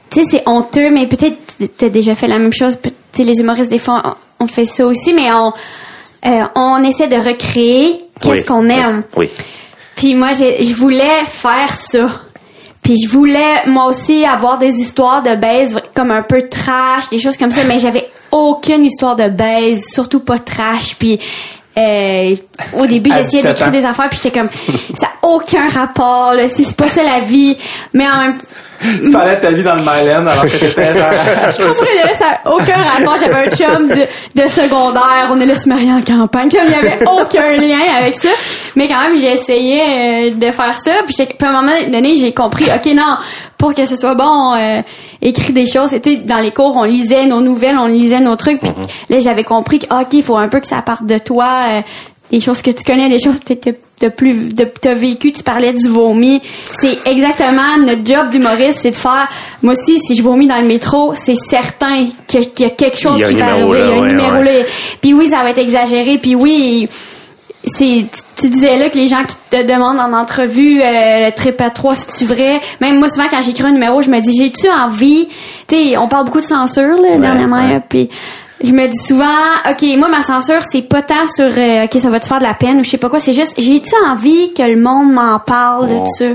tu sais, c'est honteux, mais peut-être t'as déjà fait la même chose. Tu les humoristes des fois on, fait ça aussi, mais on euh, on essaie de recréer qu'est-ce qu'on aime. Oui. Puis moi, je voulais faire ça. Puis je voulais moi aussi avoir des histoires de baise comme un peu trash, des choses comme ça, mais j'avais aucune histoire de baise, surtout pas trash. Puis euh, au début, j'essayais d'écrire des affaires, puis j'étais comme ça a aucun rapport, là, si c'est pas ça la vie. Mais en même tu parlais de ta vie dans le Myland alors que t'étais genre... je ça n'a aucun rapport. J'avais un chum de, de secondaire. On est là se marier en campagne. Il n'y avait aucun lien avec ça. Mais quand même, j'ai essayé euh, de faire ça. Puis, à un moment donné, j'ai compris, OK, non, pour que ce soit bon, euh, écrire des choses. C'était dans les cours, on lisait nos nouvelles, on lisait nos trucs. Puis là, j'avais compris que, OK, il faut un peu que ça parte de toi. Euh, des choses que tu connais, des choses peut-être de plus de t'as vécu, tu parlais du vomi. C'est exactement notre job d'humoriste, c'est de faire moi aussi si je vomis dans le métro, c'est certain qu'il y a quelque chose qui va arriver, il y a un numéro là. Puis oui, ça va être exagéré, puis oui, c'est tu disais là que les gens qui te demandent en entrevue euh, très 3 si tu vrai? Même moi souvent quand j'écris un numéro je me dis j'ai-tu envie? Tu sais on parle beaucoup de censure là dernièrement puis je me dis souvent, OK, moi, ma censure, c'est pas tant sur, euh, OK, ça va te faire de la peine ou je sais pas quoi, c'est juste, j'ai-tu envie que le monde m'en parle de ça?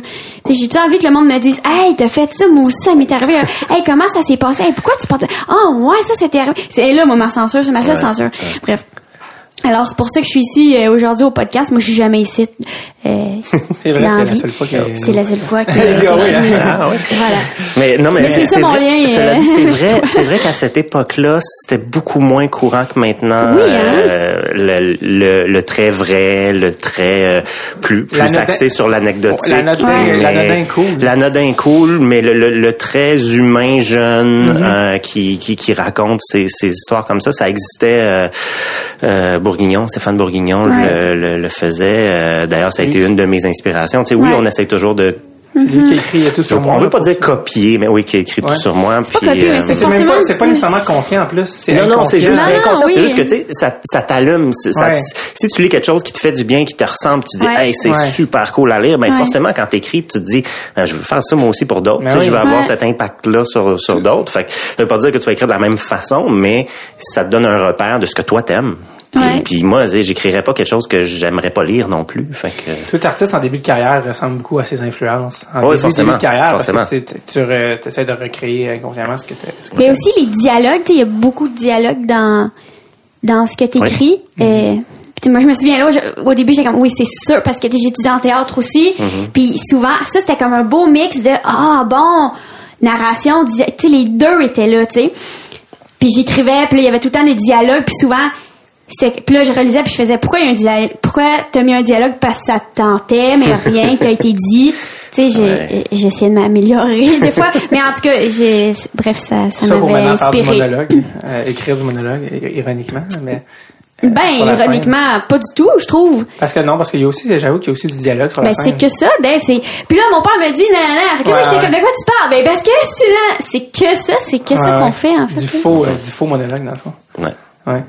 J'ai-tu envie que le monde me dise, hey, t'as fait ça, moi aussi, ça m'est arrivé. hey, comment ça s'est passé? Hey, pourquoi tu penses, oh, ouais, ça, c'était arrivé. C'est là, moi, ma censure, c'est ma seule censure. Bref. Alors, c'est pour ça que je suis ici euh, aujourd'hui au podcast. Moi, je suis jamais ici. Euh, c'est vrai, c'est la seule fois que... C'est la seule fois que... ah, oui, ah, oui. Voilà. Mais non, mais, mais c'est ça mon lien. Euh... C'est vrai, c'est vrai qu'à cette époque-là, c'était beaucoup moins courant que maintenant. Oui, hein? euh, le, le, le, très vrai, le très euh, plus plus axé sur l'anecdotique. L'anodin cool. L'anodin cool, mais le, le, le, très humain jeune mm-hmm. qui, qui, qui raconte ces, ces histoires comme ça, ça existait... Bourguignon, Stéphane Bourguignon le, le, faisait. Euh, d'ailleurs, ça a été une de mes inspirations. Tu sais, oui, on essaie toujours de c'est lui qui a écrit tout sur moi. On veut pas dire copier, mais oui, qui a écrit tout sur moi. C'est pas copier, c'est même pas, c'est pas nécessairement conscient en plus. Non, non, c'est juste inconscient. C'est juste que tu sais, ça, ça t'allume. Si tu lis quelque chose qui te fait du bien, qui te ressemble, tu dis, hey, c'est super cool à lire. Ben forcément, quand t'écris, tu te dis, ben, je veux faire ça moi aussi pour d'autres. Ben je veux avoir cet impact-là sur sur d'autres. Fait que ça veut pas dire que tu vas écrire de la même façon, mais ça te donne un repère de ce que toi t'aimes. Ouais. Puis moi, j'écrirais pas quelque chose que j'aimerais pas lire non plus. Fait que... Tout artiste en début de carrière ressemble beaucoup à ses influences. En oui, début, forcément. de carrière, forcément. tu, tu essaies de recréer inconsciemment ce que tu Mais aussi les dialogues, il y a beaucoup de dialogues dans dans ce que tu écris. Oui. Puis moi je me souviens là au début j'ai comme oui c'est sûr parce que j'étudiais en théâtre aussi mm-hmm. puis souvent ça c'était comme un beau mix de ah bon narration tu sais les deux étaient là tu sais puis j'écrivais puis il y avait tout le temps des dialogues puis souvent puis là je relisais puis je faisais pourquoi il y a un dialogue pourquoi t'as mis un dialogue parce que ça tentait mais rien qui a été dit? Tu sais j'ai j'ai essayé de m'améliorer des fois mais en tout cas j'ai bref ça ça, m'avait inspiré du monologue, euh, écrire du monologue ironiquement mais euh, ben, ironiquement, pas du tout, je trouve. Parce que non, parce qu'il y a aussi, j'avoue qu'il y a aussi du dialogue sur la ben, c'est que ça, Dave, c'est... Puis là, mon père me dit, non, non, non, fait que moi, j'étais comme, de quoi tu parles? Ben, parce que c'est, c'est que ça, c'est que ça qu'on fait, en fait. Du faux, euh, du faux monologue, dans le fond. Ouais. Ouais.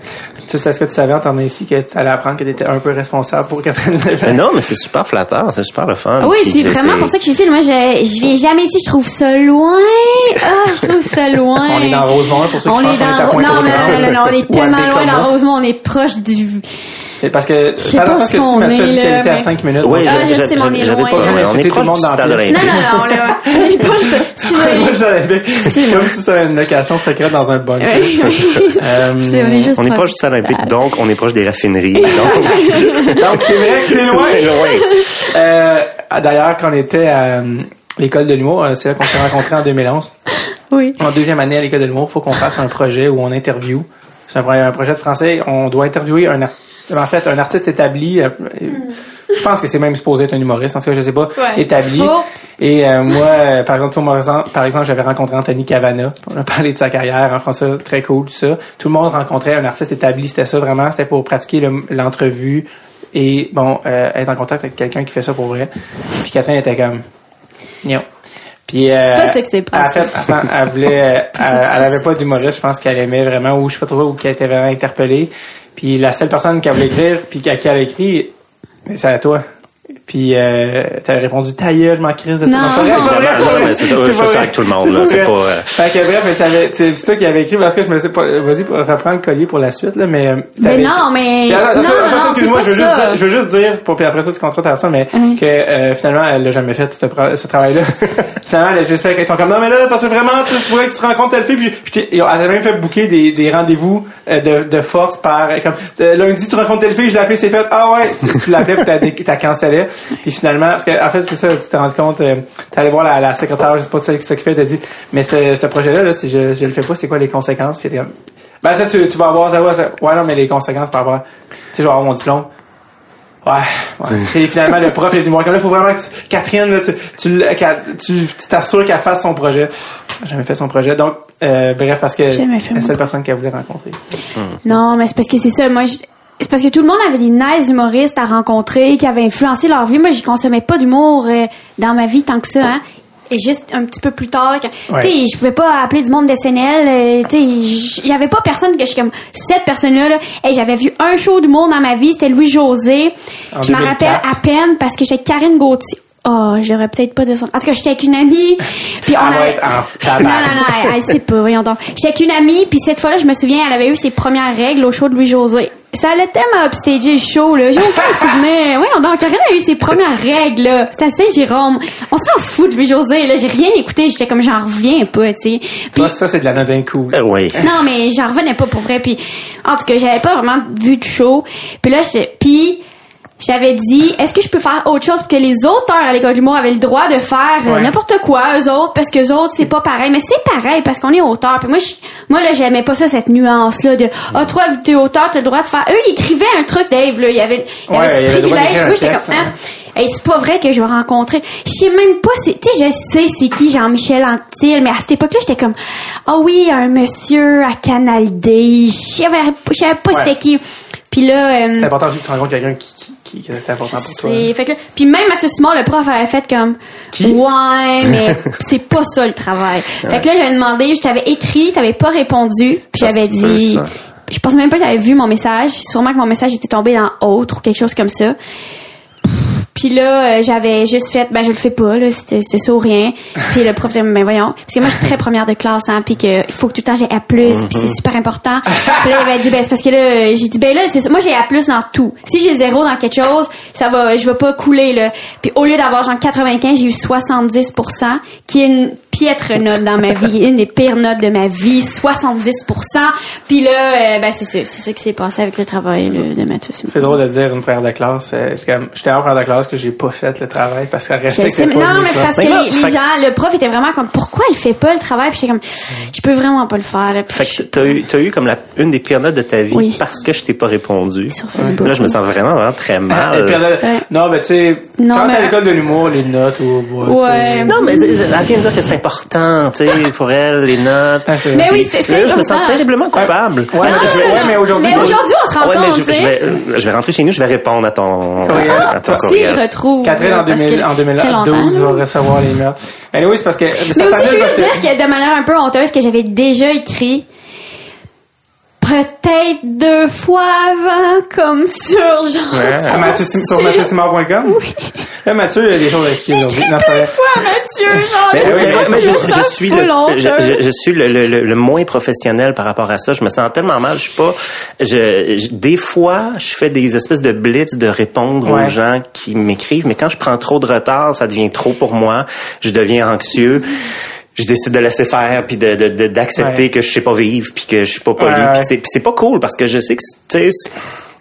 Tu sais, est-ce que tu savais en t'en ici que tu allais apprendre que tu étais un peu responsable pour Catherine Non, mais c'est super flatteur, c'est super le fun. Oui, c'est vraiment pour ça que je suis ici. Moi, je, je viens jamais ici, je trouve ça loin. Ah, je trouve ça loin. on est dans Rosemont, pour ceux on qui est dans... Non, non, non, non, non, on est tellement loin dans Rosemont, on est proche du c'est parce que, je sais pas ce que tu m'as dit qu'elle était à 5 minutes. Oui, ah, je sais, mais on est loin. on est proche du stade olympique. Non, non, non, on est proche de, excusez. C'est comme si c'était une location secrète dans un bunker. Euh, on est proche du stade olympique, donc on est proche des raffineries. Donc, c'est vrai que c'est loin. Euh, d'ailleurs, quand on était à euh, l'école de l'humour, c'est là qu'on s'est rencontrés en 2011. Oui. En deuxième année à l'école de l'humour, il faut qu'on fasse un projet où on interview. C'est un, projet de français. On doit interviewer un artiste en fait, un artiste établi, euh, je pense que c'est même supposé être un humoriste, en tout cas, je sais pas, Ouais. établi. Faux. Et euh, moi, euh, par exemple, par exemple, j'avais rencontré Anthony Cavana. On a parlé de sa carrière en français, très cool, tout ça. Tout le monde rencontrait un artiste établi, c'était ça vraiment, c'était pour pratiquer le- l'entrevue et bon, euh, être en contact avec quelqu'un qui fait ça pour vrai. Puis Catherine était comme, non. Puis euh, pas ça que c'est elle, passé. fait, attends, elle voulait, elle, elle avait pas d'humoriste, je pense qu'elle aimait vraiment ou je sais pas trop ou qu'elle était vraiment interpellée. Puis la seule personne qui voulait écrire, puis à qui elle a écrit, mais c'est à toi. Puis euh, t'avais répondu ta gueule, je m'en crise de pas non, c'est ça, je vrai. avec tout le monde, là, c'est pas, euh, Fait que bref, mais c'est c'est toi qui avais écrit parce que je me sais pas. Vas-y, reprends le collier pour la suite là, mais. euh, Mais non, mais non, non, c'est excuse-moi, pas je veux juste dire- je veux juste dire, pour, puis après ça, tu compteras ta ça, mais que euh, finalement, elle l'a jamais fait, ce, ce travail-là. finalement, elle a juste fait qu'ils sont comme, non, mais là, parce que vraiment, tu voudrais que tu rencontres telle fille, puis je elle a même fait booker des, des rendez-vous euh, de, de force par, comme, euh, lundi, tu rencontres telle fille, je l'ai appelé, c'est fait, ah ouais, tu, l'appelais, puis t'as cancellé. Puis finalement, parce que, en fait, c'est ça, tu t'es rendu compte, euh, t'es allé voir la, la secrétaire, je sais pas, celle qui s'occupait, t'as dit, mais ce ce projet-là, là, si je, je le fais pas, c'est quoi les conséquences? Puis t'es comme, ben ça, tu, tu vas avoir, ça va, ça. Ouais, non, mais les conséquences par rapport, tu sais, je vais avoir mon diplôme. Ouais, ouais. Et finalement, le prof est venu me voir comme là, faut vraiment que tu, Catherine, là, tu, tu, tu, t'assures qu'elle fasse son projet. Jamais fait son projet. Donc, euh, bref, parce que fait la seule personne qu'elle voulait rencontrer. Non, mais c'est parce que c'est ça. Moi, je- c'est parce que tout le monde avait des nice humoristes à rencontrer qui avaient influencé leur vie. Moi, j'y consommais pas d'humour euh, dans ma vie tant que ça. Hein. Et juste un petit peu plus tard, Ouais. tu sais, je pouvais pas appeler du monde d'SNL. euh, tu sais, avait pas personne que je suis comme cette personne-là. Là, Hey, j'avais vu un show du monde dans ma vie, c'était Louis José. En je me 2004. rappelle à peine parce que j'étais Karine Gauthier. Oh, j'aurais peut-être pas de son. En tout cas, j'étais avec une amie. Puis on Elle va avait- être en non, non, non, elle, elle sait pas, voyons donc. J'étais avec une amie, puis cette fois-là, je me souviens, elle avait eu ses premières règles au show de Louis-José. Ça allait tellement upstager le show, là. J'ai aucun souvenir. Voyons donc, Karine a eu ses premières règles, là. C'était à Saint-Jérôme. On s'en fout de Louis-José, là. J'ai rien écouté. J'étais comme, j'en reviens pas, tu sais. Puis, Ça, ça c'est de la note cool. Euh, oui. non, mais j'en revenais pas pour vrai. Puis, en tout cas, j'avais pas vraiment vu de show. Puis là, j'étais- puis j'avais dit, est-ce que je peux faire autre chose? Parce que les auteurs à l'école d'humour avaient le droit de faire euh, Ouais. n'importe quoi, eux autres, parce que eux autres, c'est pas pareil. Mais c'est pareil, parce qu'on est auteur. Puis moi, je, moi là, j'aimais pas ça, cette nuance-là de, ah, toi, vu que t'es auteur, t'as le droit de faire... Eux, ils écrivaient un truc, Dave, là. Il y avait, il y Ouais, avait ce privilège. Moi, j'étais comme, hein? Hey, c'est pas vrai que je vais rencontrer. Je sais même pas si, tu sais, je sais c'est qui Jean-Michel Anctil, mais à cette époque-là, j'étais comme, ah oui, un monsieur à Canal D. Je savais, je savais pas Ouais. c'était qui. Puis là, euh, C'est important aussi que tu rencontres quelqu'un qui, qui, qui, qui est important pour toi. c'est, fait que là, puis même Mathieu Simon, le prof avait fait comme, Qui? ouais, mais c'est pas ça le travail. Fait que là, j'avais demandé, je t'avais écrit, t'avais pas répondu, puis j'avais dit, je pense même pas que t'avais vu mon message. Sûrement que mon message était tombé dans autre ou quelque chose comme ça. Puis là, euh, j'avais juste fait, ben je le fais pas, là, c'était c'était ça ou rien. Puis le prof disait, ben voyons, parce que moi je suis très première de classe, hein, puis que il faut que tout le temps j'ai A+, puis c'est super important. Puis là, il avait dit, ben c'est parce que là, j'ai dit, ben là, c'est ça, moi j'ai A+, dans tout. Si j'ai zéro dans quelque chose, ça va, je vais pas couler, là. Puis au lieu d'avoir genre 95, j'ai eu 70%, qui est une piètre note dans ma vie, une des pires notes de ma vie, 70%. Puis là, euh, ben c'est ça, c'est ça qui s'est passé avec le travail là, de Mathieu Simon. C'est drôle de dire une première de classe. euh, J'étais en première de classe que j'ai pas fait le travail parce qu'elle respectait pas non, mais parce que non, les, gens, le prof était vraiment comme, pourquoi il fait pas le travail? Puis j'étais comme, je peux vraiment pas le faire. Puis Fait que t'as eu, t'as eu comme la, une des pires notes de ta vie Oui. parce que je t'ai pas répondu. Sur Facebook. Là, je me sens vraiment, vraiment très Et mal. Ouais. Non, mais tu sais, Non, quand mais- t'es à l'école de l'humour, les notes ou Ouais. Non, mais elle vient de dire que c'est important, tu sais, pour elle, les notes. Ah, Mais oui, c'était là, je me sens terriblement coupable. Ouais, mais aujourd'hui. Mais aujourd'hui, on se rend compte, je, vais, je vais rentrer chez nous, je vais répondre à ton, à ton Ah, courriel. Retrouves. Catherine, en, 2000, en 2012, va recevoir les notes. Mais oui, c'est parce que. Mais ça aussi, je veux dire que de manière un peu honteuse, que j'avais déjà écrit peut-être deux fois avant, comme sur genre. Ouais, Mathieu sur mathieusimard.com? Oui. Là, Mathieu, il y a des choses à expliquer aujourd'hui. Deux fois, Mathieu, genre. Mais, je mais- me sens mais je, toujours je suis le, full honteuse. je, je- je suis le, le, le- le moins professionnel par rapport à ça. Je me sens tellement mal. Je suis pas. Je, je- des fois, je fais des espèces de blitz de répondre Ouais. aux gens qui m'écrivent, mais quand je prends trop de retard, ça devient trop pour moi. Je deviens anxieux. Je décide de laisser faire puis de de- de- d'accepter Ouais. que je sais pas vivre puis que je suis pas poli Ouais, ouais. puis c'est pas cool parce que je sais que tu sais, c'est-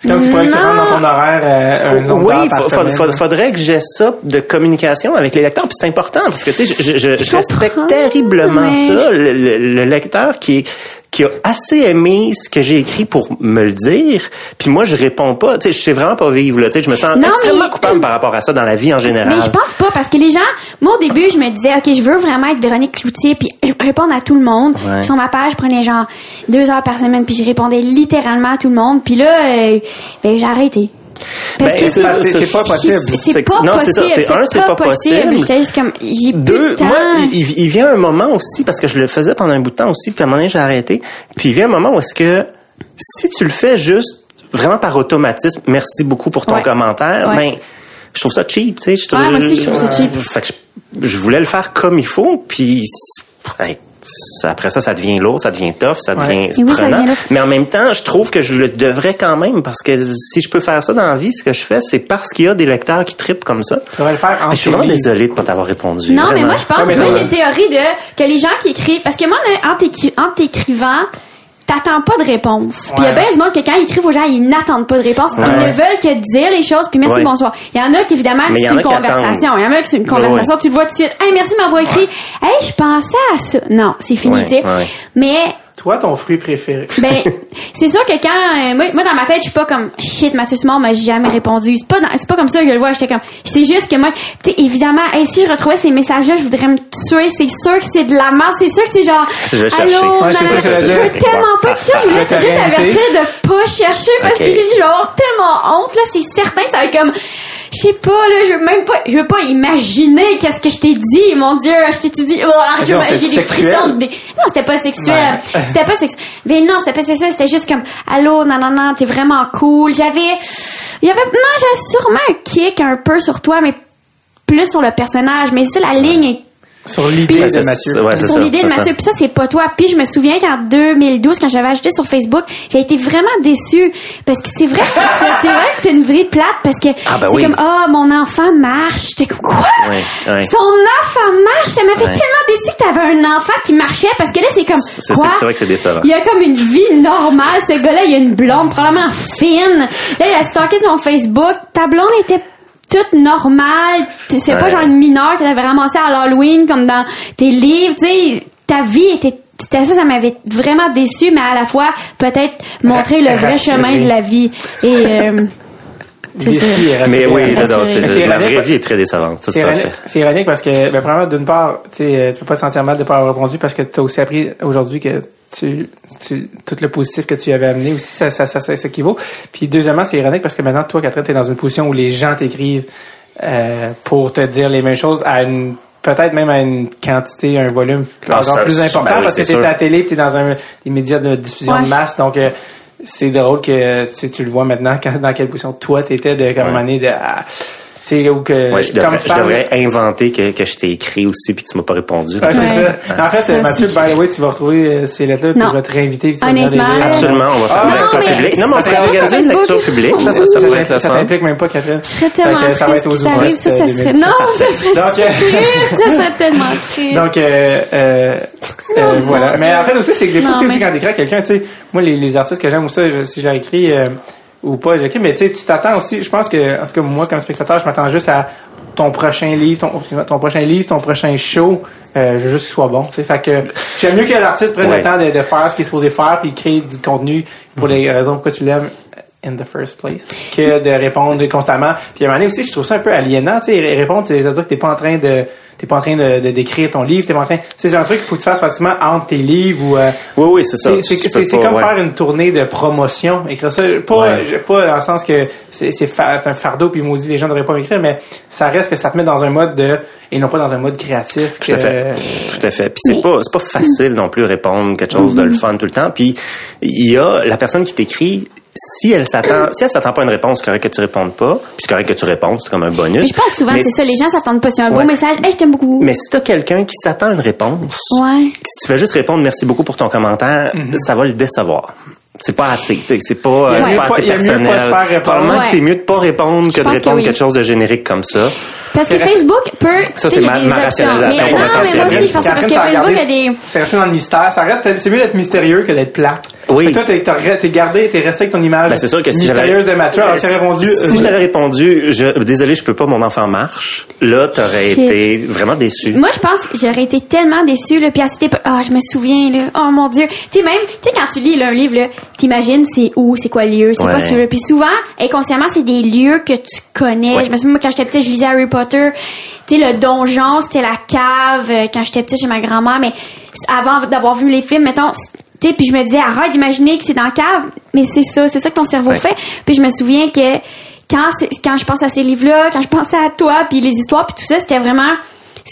C'est comme si tu faudrait que tu rentres dans ton horaire euh, un nombre oui, d'heures par fa- fa- semaine. fa- faudrait que j'ai ça de communication avec les lecteurs. Puis c'est important parce que tu sais, je, je, je, respecte terriblement mais- ça. Le, le- le lecteur qui est qui a assez aimé ce que j'ai écrit pour me le dire, puis moi je réponds pas, tu sais, je sais vraiment pas vivre là, tu sais, je me sens Non, extrêmement mais- coupable par rapport à ça dans la vie en général. Mais je pense pas parce que les gens, moi au début, je me disais OK, je veux vraiment être Véronique Cloutier puis répondre à tout le monde. Ouais. Sur ma page, je prenais genre deux heures par semaine puis je répondais littéralement à tout le monde. Puis là, euh, ben j'ai arrêté. Ben, c'est- pas possible. C'est pas non, c'est ça, un, c'est pas possible. J'étais juste comme j'ai plus Deux, moi, il, vient un moment aussi, parce que je le faisais pendant un bout de temps aussi, puis à un moment donné, j'ai arrêté. Puis il vient un moment où est-ce que, si tu le fais juste, vraiment par automatisme, merci beaucoup pour ton Ouais. commentaire, Ouais. ben, je trouve ça cheap, tu sais. Je trouve, Ouais, moi aussi, je trouve ça cheap. Fait que je, je voulais le faire comme il faut, puis hey, après ça, ça devient lourd, ça devient tough, ça devient Et oui, ça prenant. Mais en même temps, je trouve que je le devrais quand même, parce que si je peux faire ça dans la vie, ce que je fais, c'est parce qu'il y a des lecteurs qui tripent comme ça. Tu le faire en Je suis vraiment désolé de pas t'avoir répondu. Non, mais moi, je pense, Ouais, moi, j'ai une théorie de que les gens qui écrivent, parce que moi, là, en t'écrivant, t'attends pas de réponse. Puis il y a bien du monde que quand ils écrivent aux gens, ils n'attendent pas de réponse. Ils ne veulent que dire les choses, puis merci, bonsoir. Il y en a qui, évidemment, c'est une conversation. Il y en a qui c'est une conversation. Tu le vois tout de suite. Hey, merci de m'avoir écrit. Hey, je pensais à ça. Non, c'est fini, tu sais. Mais Toi, ton fruit préféré. ben, c'est sûr que quand euh, moi, moi dans ma tête, je suis pas comme shit, Mathieu Simard m'a jamais répondu. C'est pas dans- c'est pas comme ça que je le vois. J'étais comme, c'est juste que moi, tu sais, évidemment, hey, si je retrouvais ces messages-là, je voudrais me tuer. C'est sûr que c'est de la merde. C'est sûr que c'est genre, Je vais chercher. allô, Ouais, ça je veux tellement pas que ça. Je voulais juste t'avertir de pas chercher parce Ok. que j'ai dit, je vais avoir tellement honte là. C'est certain que ça va être comme. Je sais pas, là, je veux même pas, je veux pas imaginer qu'est-ce que je t'ai dit, mon dieu, je t'ai dit, oh, non, j'ai des frissons, des- non, c'était pas sexuel, Ouais. c'était pas sexuel, mais non, c'était pas sexuel, c'était juste comme, allô, non, non, non, t'es vraiment cool, j'avais, il y avait, non, j'avais sûrement un kick un peu sur toi, mais plus sur le personnage, mais ça, la ligne est Sur l'idée de Mathieu. ouais, c'est sur ça, l'idée de c'est Mathieu. Puis ça, c'est pas toi. Puis je me souviens qu'en 2012, quand j'avais ajouté sur Facebook, j'ai été vraiment déçue. Parce que c'est vrai, que c'est c'est vrai que t'es une vraie plate. Parce que Ah, ben c'est oui. comme, ah, mon enfant marche. J'étais comme, quoi? Ouais, ouais. Son enfant marche? Ça m'avait tellement déçue que t'avais un enfant qui marchait. Parce que là, c'est comme, C'est- quoi? c'est vrai que c'est décevant. Il a comme une vie normale. Ce gars-là, il a une blonde probablement fine. Là, il a stalké son Facebook. Ta blonde était toute normale. C'est pas genre une mineure que t'avais ramassée à l'Halloween comme dans tes livres. Tu sais, ta vie était c'était ça, ça m'avait vraiment déçu, mais à la fois peut-être montrer le vrai chemin de la vie. Et euh, Mais oui, rassuré. non, non, c'est- la ironique, vraie vie est très décevante. C'est c'est ironique, ironique parce que, ben, premièrement, d'une part, tu sais, euh, tu peux pas te sentir mal de pas avoir répondu parce que tu as aussi appris aujourd'hui que tu, tu, tout le positif que tu avais amené aussi, ça, ça, ça, ça s'équivaut. Puis deuxièmement, c'est ironique parce que maintenant, toi, Catherine, tu es dans une position où les gens t'écrivent euh, pour te dire les mêmes choses à une peut-être même à une quantité, un volume Ah, encore ça, plus important ben oui, parce que c'est tu es sûr. à la télé tu es dans un, des médias de diffusion Ouais. de masse. Donc, euh, c'est drôle que tu, sais, tu le vois maintenant quand, dans quelle position toi t'étais de comme Ouais. année de ah, sais ou que Ouais, je comme devrais, je femme- devrais inventer que, que je t'ai écrit aussi puis que tu m'as pas répondu. Ouais, c'est Ouais. ça. En fait, Ça euh, Mathieu, aussi. by the way, tu vas retrouver euh, ces lettres-là, puis je vais te réinviter. puis tu vas venir Honnêtement, Absolument, on va faire Ah, une non, lecture mais publique. Non, mais on s'appelle organiser une lecture publique. Ça, ça, ça, Ça, pourrait être le ça t'implique même pas, Catherine. Je serais tellement que ça va triste être aux ça arrive. ouvrastes, Ça, ça euh, serait... 2017. Non, ça serait triste. Ça serait tellement triste. Donc, euh, voilà. Mais en fait, aussi, c'est que des fois, quand t'écris à quelqu'un, tu sais, moi, les, artistes que j'aime ou ça, si je leur écris, ou pas, j'écris, mais tu sais, tu t'attends aussi, je pense que, en tout cas, moi, comme spectateur, je m'attends juste à ton prochain livre, ton, ton prochain livre, ton prochain show, euh, je veux juste qu'il soit bon, tu sais. Fait que, j'aime mieux que l'artiste prenne Ouais. le temps de, de faire ce qu'il est supposé faire puis créer du contenu pour les raisons pourquoi tu l'aimes in the first place que de répondre constamment. Puis à un moment donné aussi, je trouve ça un peu aliénant, tu sais, ré- répondre, c'est-à-dire que t'es pas en train de t'es pas en train de de- d'écrire ton livre, t'es pas en train, c'est un truc qu'il faut que tu fasses facilement entre tes livres ou euh, Oui, oui, c'est ça. c'est comme ouais. faire une tournée de promotion, écrire ça, pas Ouais. pas dans le sens que c'est c'est fa- c'est un fardeau puis maudit les gens devraient pas m'écrire, mais ça reste que ça te met dans un mode de et non pas dans un mode créatif. Tout à fait. Tout à fait. Puis c'est pas c'est pas facile non plus répondre quelque chose de le Mm-hmm. fun tout le temps. Puis il y a la personne qui t'écrit si elle s'attend si elle s'attend pas à une réponse, c'est correct que tu répondes pas. Puis c'est correct que tu répondes, c'est comme un bonus. Mais je pense souvent, c'est ça. Les gens s'attendent pas. C'est un beau message. Hey, je t'aime beaucoup. Mais si t'as quelqu'un qui s'attend à une réponse, Ouais. si tu fais juste répondre merci beaucoup pour ton commentaire, ça va le décevoir. C'est pas assez, tu sais, c'est pas, pas assez personnel. Probablement que c'est mieux de pas répondre que de que répondre oui. quelque chose de générique comme ça. Parce que Facebook peut. Ça, c'est ma- des ma options. rationalisation Mais pour non, me mais moi aussi, je pense que parce que Facebook, a des. C'est resté dans le mystère. Ça reste, c'est mieux d'être mystérieux que d'être plat. Oui. toi, t'es, t'es gardé, t'es resté avec ton image Ben, c'est sûr que si mystérieuse de Mathieu. Alors, j'ai répondu... Si je t'avais répondu, je, désolé, je peux pas, mon enfant marche, là, t'aurais été vraiment déçu. Moi, je pense que j'aurais été tellement déçue, là, puis à cette époque, ah, je me souviens, là, oh mon Dieu. Tu sais, même, tu sais, quand tu lis là, un livre, là, t'imagines c'est où, c'est quoi le lieu, c'est Ouais. pas sûr. Puis souvent, inconsciemment, c'est des lieux que tu connais. Ouais. Je me souviens, moi, quand j'étais petite, je lisais Harry Potter. Tu sais, le donjon, c'était la cave, euh, quand j'étais petite chez ma grand-mère, mais avant d'avoir vu les films, mettons, tu puis je me disais, arrête d'imaginer que c'est dans la cave, mais c'est ça, c'est ça que ton cerveau Ouais. fait. Puis je me souviens que quand je pense à ces livres-là, quand je pensais à toi, puis les histoires, puis tout ça, c'était vraiment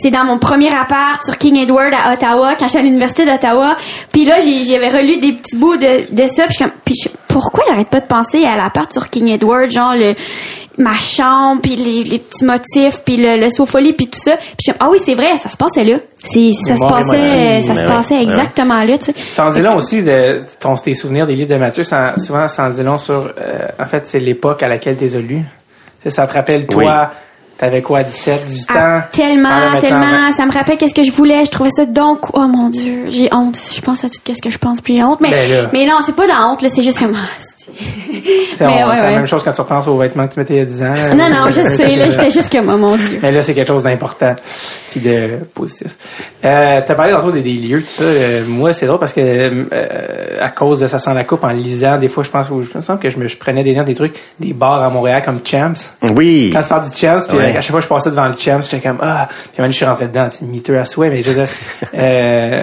c'est dans mon premier appart sur King Edward à Ottawa quand j'étais à l'université d'Ottawa puis là j'ai- j'avais relu des petits bouts de, de ça puis, je suis comme, puis je- pourquoi j'arrête pas de penser à l'appart sur King Edward genre le ma chambre puis les, les petits motifs puis le, le sofolie puis tout ça puis je suis comme, ah oui c'est vrai ça se passait là c'est ça se passait émotive. ça se passait ouais, ouais. exactement là tu sais Ça en dit long aussi de ton, tes souvenirs des livres de Mathieu. Ça, souvent, ça en dit long sur, euh, en fait, c'est l'époque à laquelle tu les as lus. Tu sais, Ça te rappelle, toi, t'avais quoi, 17, 18 ans? Ah, le tellement, tellement. Ça me rappelle qu'est-ce que je voulais. Je trouvais ça donc. Oh mon dieu, j'ai honte. Je pense à tout qu'est-ce que je pense, puis j'ai honte. Mais, Ben mais non, c'est pas dans honte là. C'est juste comme. C'est- ouais, la même chose quand tu repenses aux vêtements que tu mettais il y a 10 ans. Non, non, je sais. Là, j'étais juste comme oh mon dieu. Mais là, c'est quelque chose d'important puis de positif. Euh, t'as parlé tantôt des, des lieux, tout ça. Euh, moi, c'est drôle parce que euh, à cause de ça sent la coupe, en lisant, des fois, je pense, je me sens que je me je prenais des notes, des trucs, des bars à Montréal comme Champs. Oui. Quand tu parles du Champs, puis Ouais. à chaque fois que je passais devant le Champs, j'étais comme ah, puis maintenant je suis rentré dedans, c'est miteux à souhait, mais je veux dire, euh,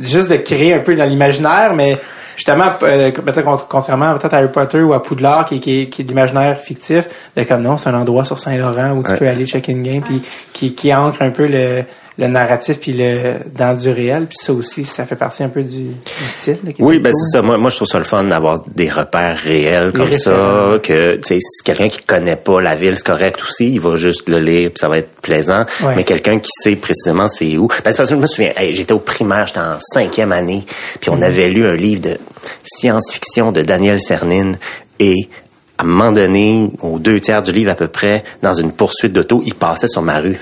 juste de créer un peu dans l'imaginaire, mais justement, euh, peut-être con- contrairement peut-être à Harry Potter ou à Poudlard, qui, qui, qui est de l'imaginaire fictif, de comme non, c'est un endroit sur Saint-Laurent où tu Ouais. peux aller check in game, puis qui, qui ancre un peu le, le narratif puis le dans du réel, puis ça aussi, ça fait partie un peu du, du style. là, Oui, ben c'est ça. Moi, moi, je trouve ça le fun d'avoir des repères réels comme ça, que tu sais, si quelqu'un qui connaît pas la ville, c'est correct aussi, il va juste le lire, puis ça va être plaisant. Ouais. Mais quelqu'un qui sait précisément c'est où. Ben, c'est parce que je me souviens, hey, j'étais au primaire, j'étais en cinquième année, puis Mhm. on avait lu un livre de science-fiction de Daniel Cernine et à un moment donné, aux deux tiers du livre à peu près, dans une poursuite d'auto, il passait sur ma rue.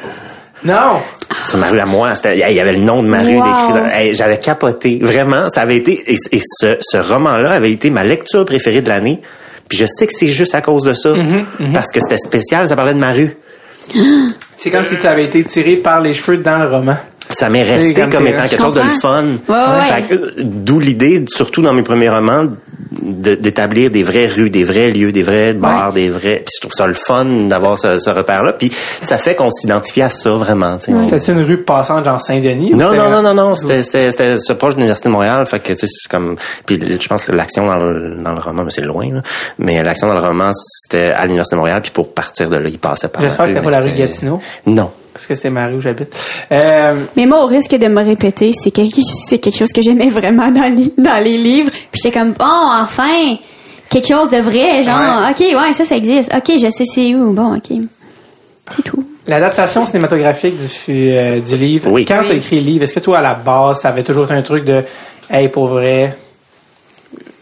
Non! C'est ma rue à moi. Il y avait le nom de ma rue Wow. décrit. Hey, J'avais capoté. Vraiment, ça avait été... Et, et ce, ce roman-là avait été ma lecture préférée de l'année. Puis je sais que c'est juste à cause de ça. Mm-hmm, Parce que c'était spécial, ça parlait de ma rue. C'est comme si tu avais été tiré par les cheveux dans le roman. Ça m'est resté comme étant quelque chose de le fun. Ouais, ouais. Euh, D'où l'idée, surtout dans mes premiers romans, de- d'établir des vraies rues, des vrais lieux, des vrais bars, des vrais... Puis je trouve ça le fun d'avoir ce, ce repère-là. Puis ça fait qu'on s'identifie à ça vraiment. tu sais. On- C'était une rue passante genre Saint-Denis? Non, non, non, non, non, c'était, c'était, proche de l'Université de Montréal, fait que, tu sais, c'est comme, puis je pense que l'action dans le, dans le roman, mais c'est loin, là, mais l'action dans le roman, c'était à l'Université de Montréal, puis pour partir de là, il passait par J'espère que c'était pas la rue Gatineau. Non. Parce que c'est ma rue où j'habite. Euh, Mais moi, au risque de me répéter, c'est quelque, c'est quelque chose que j'aimais vraiment dans les, dans les livres. Puis j'étais comme, bon, enfin, quelque chose de vrai, genre, ok, ouais, ça, ça existe. Ok, je sais c'est où. Bon, ok. C'est tout. L'adaptation cinématographique du, euh, du livre, Oui. quand tu as Oui. écrit le livre, est-ce que toi, à la base, ça avait toujours été un truc de Hey, pour vrai,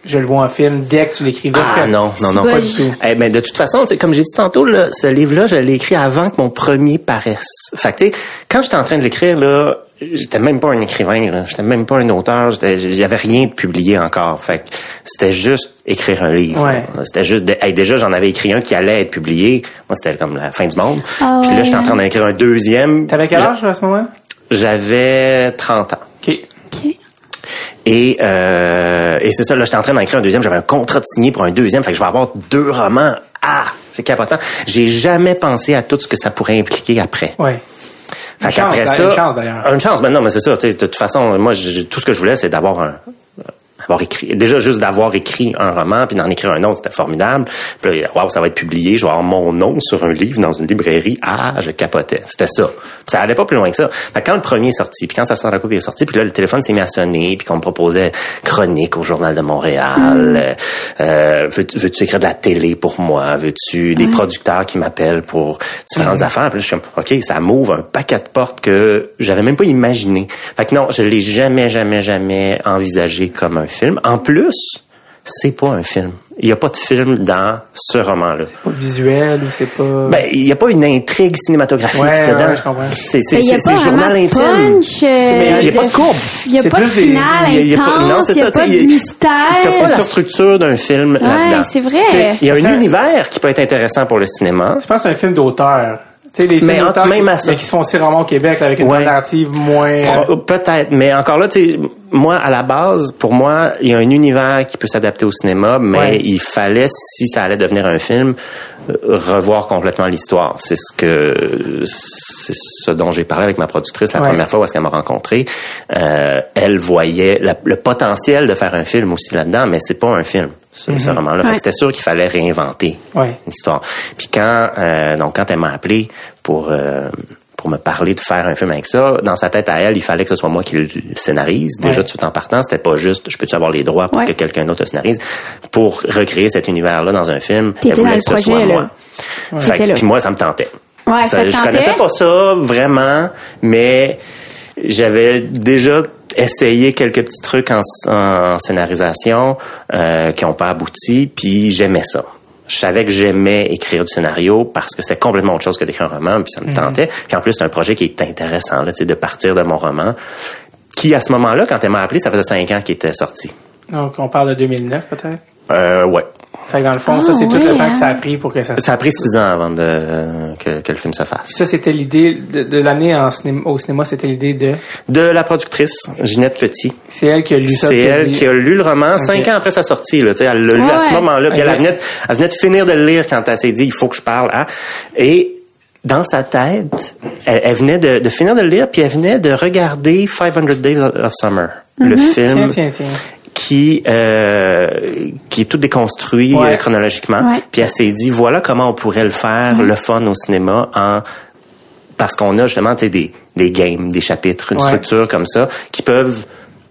je le vois en film dès que tu l'écrivais? Ah, non, non, non. Pas du tout. Eh ben, de toute façon, tu sais, comme j'ai dit tantôt, là, ce livre-là, je l'ai écrit avant que mon premier paraisse. Fait que, tu sais, quand j'étais en train de l'écrire, là, j'étais même pas un écrivain, là. J'étais même pas un auteur. J'étais, j'avais rien de publié encore. Fait que c'était juste écrire un livre. Ouais. C'était juste, de- hey, déjà, j'en avais écrit un qui allait être publié. Moi, c'était comme la fin du monde. Ah Puis là, j'étais en train d'en écrire un deuxième. T'avais quel âge à ce moment-là? J'avais 30 ans. OK. Ok. Et, euh, et c'est ça, là, j'étais en train d'en écrire un deuxième. J'avais un contrat de signé pour un deuxième. Fait que je vais avoir deux romans. Ah, c'est capotant. J'ai jamais pensé à tout ce que ça pourrait impliquer après. Ouais. Fait Une chance, ça, une chance, d'ailleurs. Une chance, ben non, mais c'est ça. tu sais, De toute façon, moi, je- tout ce que je voulais, c'est d'avoir un avoir écrit déjà juste d'avoir écrit un roman puis d'en écrire un autre c'était formidable. Puis là, wow, ça va être publié je vais avoir mon nom sur un livre dans une librairie. Ah je capotais. C'était ça. Puis ça allait pas plus loin que ça. Fait que quand le premier est sorti puis quand ça sort la copie est sorti puis là le téléphone s'est mis à sonner puis qu'on me proposait chronique au journal de Montréal. Euh, euh, veux, veux-tu écrire de la télé pour moi? Veux-tu des producteurs qui m'appellent pour différentes affaires? Puis là je suis comme ok ça m'ouvre un paquet de portes que j'avais même pas imaginé fait que non je l'ai jamais jamais jamais envisagé comme un film en plus c'est pas un film. Il n'y a pas de film dans ce roman-là. C'est pas visuel ou c'est pas. Ben, il n'y a pas une intrigue cinématographique Ouais, dedans. ouais, c'est c'est c'est journal intime. euh, il n'y a pas de courbe. Il n'y a C'est pas de finale il y a- il y a pas- non, intense, c'est il n'y a ça, pas de il y a- mystère. T'as pas la structure d'un film là-dedans. Ouais, c'est vrai. Il y a un univers qui peut être intéressant pour le cinéma. Je pense que c'est un film d'auteur. Tu sais, les films Mais en- même qui, à ça. mais qui se font aussi rarement au Québec avec une Ouais. narrative moins. euh, Pro- Peut-être, mais encore là, tu sais, moi, à la base, pour moi, il y a un univers qui peut s'adapter au cinéma, mais Ouais. il fallait, si ça allait devenir un film, euh, revoir complètement l'histoire. C'est ce que, c'est ce dont j'ai parlé avec ma productrice la Ouais. première fois où est-ce qu'elle m'a rencontré. Euh, elle voyait la- le potentiel de faire un film aussi là-dedans, mais c'est pas un film. Ce, ce roman-là. Ouais. C'était sûr qu'il fallait réinventer l'histoire. Puis quand euh, donc quand elle m'a appelé pour euh, pour me parler de faire un film avec ça, dans sa tête à elle, il fallait que ce soit moi qui le scénarise. Déjà tout en partant, c'était pas juste je peux-tu avoir les droits pour que quelqu'un d'autre le scénarise? Pour recréer cet univers-là dans un film, elle voulait que ce soit moi. Puis moi, ça me tentait. Ouais, ça je connaissais pas ça vraiment, mais j'avais déjà essayé quelques petits trucs en, en scénarisation euh, qui ont pas abouti, puis j'aimais ça. Je savais que j'aimais écrire du scénario parce que c'est complètement autre chose que d'écrire un roman, puis ça me tentait. Puis en plus, c'est un projet qui est intéressant, là, de partir de mon roman, qui à ce moment-là, quand elle m'a appelé, ça faisait cinq ans qu'il était sorti. Donc, on parle de 2009, peut-être? Euh, ouais. Fait que dans le fond, Ah, ça, c'est tout le temps hein. que ça a pris pour que ça se Ça a pris six ans avant de, que, que le film se fasse. Ça, c'était l'idée de, de l'année en cinéma, au cinéma, c'était l'idée de? De la productrice, Ginette Petit. C'est elle qui a lu ça. C'est elle dit- qui a lu le roman cinq ans après sa sortie. Là, tu sais, elle l'a lu à ce Ouais. moment-là. Puis elle, venait de, elle venait de finir de le lire quand elle s'est dit il faut que je parle. Hein? Et dans sa tête, elle, elle venait de, de finir de le lire, puis elle venait de regarder 500 Days of Summer, le film Tiens, tiens, tiens. Qui euh, qui est tout déconstruit Ouais. euh, chronologiquement. Ouais. Puis elle s'est dit voilà comment on pourrait le faire, le fun au cinéma en parce qu'on a justement des des games, des chapitres, une structure comme ça qui peuvent